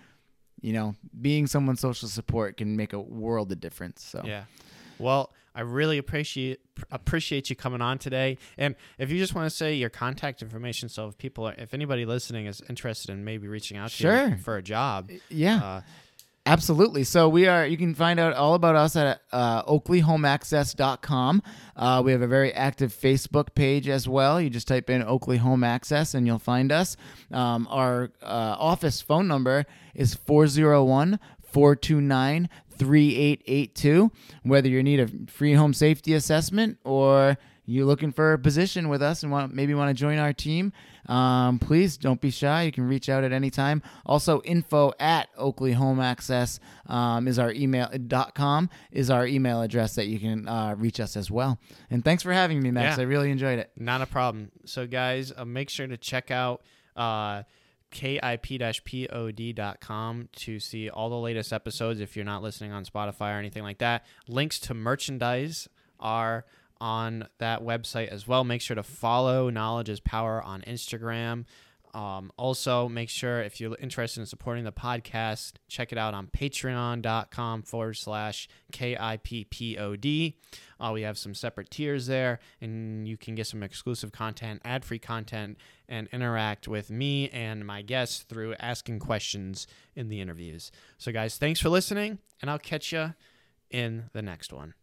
You know, being someone's social support can make a world of difference. So Yeah. Well, I really appreciate appreciate you coming on today. And if you just want to say your contact information, so if people, are, if anybody listening is interested in maybe reaching out to Sure. you for a job, yeah. uh, Absolutely. So we are. You can find out all about us at uh, OakleyHomeAccess.com. Uh, we have a very active Facebook page as well. You just type in Oakley Home Access and you'll find us. Um, our uh, office phone number is 401 429 3882. Whether you need a free home safety assessment or you're looking for a position with us and want maybe want to join our team, um, please don't be shy. You can reach out at any time. Also, info at Oakley Home Access um, is our email dot com is our email address that you can uh, reach us as well. And thanks for having me, Max. Yeah. I really enjoyed it. not a problem. So, guys, uh, make sure to check out uh, kip-pod.com to see all the latest episodes if you're not listening on Spotify or anything like that. Links to merchandise are on that website as well. Make sure to follow Knowledge is Power on Instagram. Um, also, make sure if you're interested in supporting the podcast, check it out on patreon.com forward slash KIPPOD. Uh, we have some separate tiers there, and you can get some exclusive content, ad free content, and interact with me and my guests through asking questions in the interviews. So, guys, thanks for listening, and I'll catch you in the next one.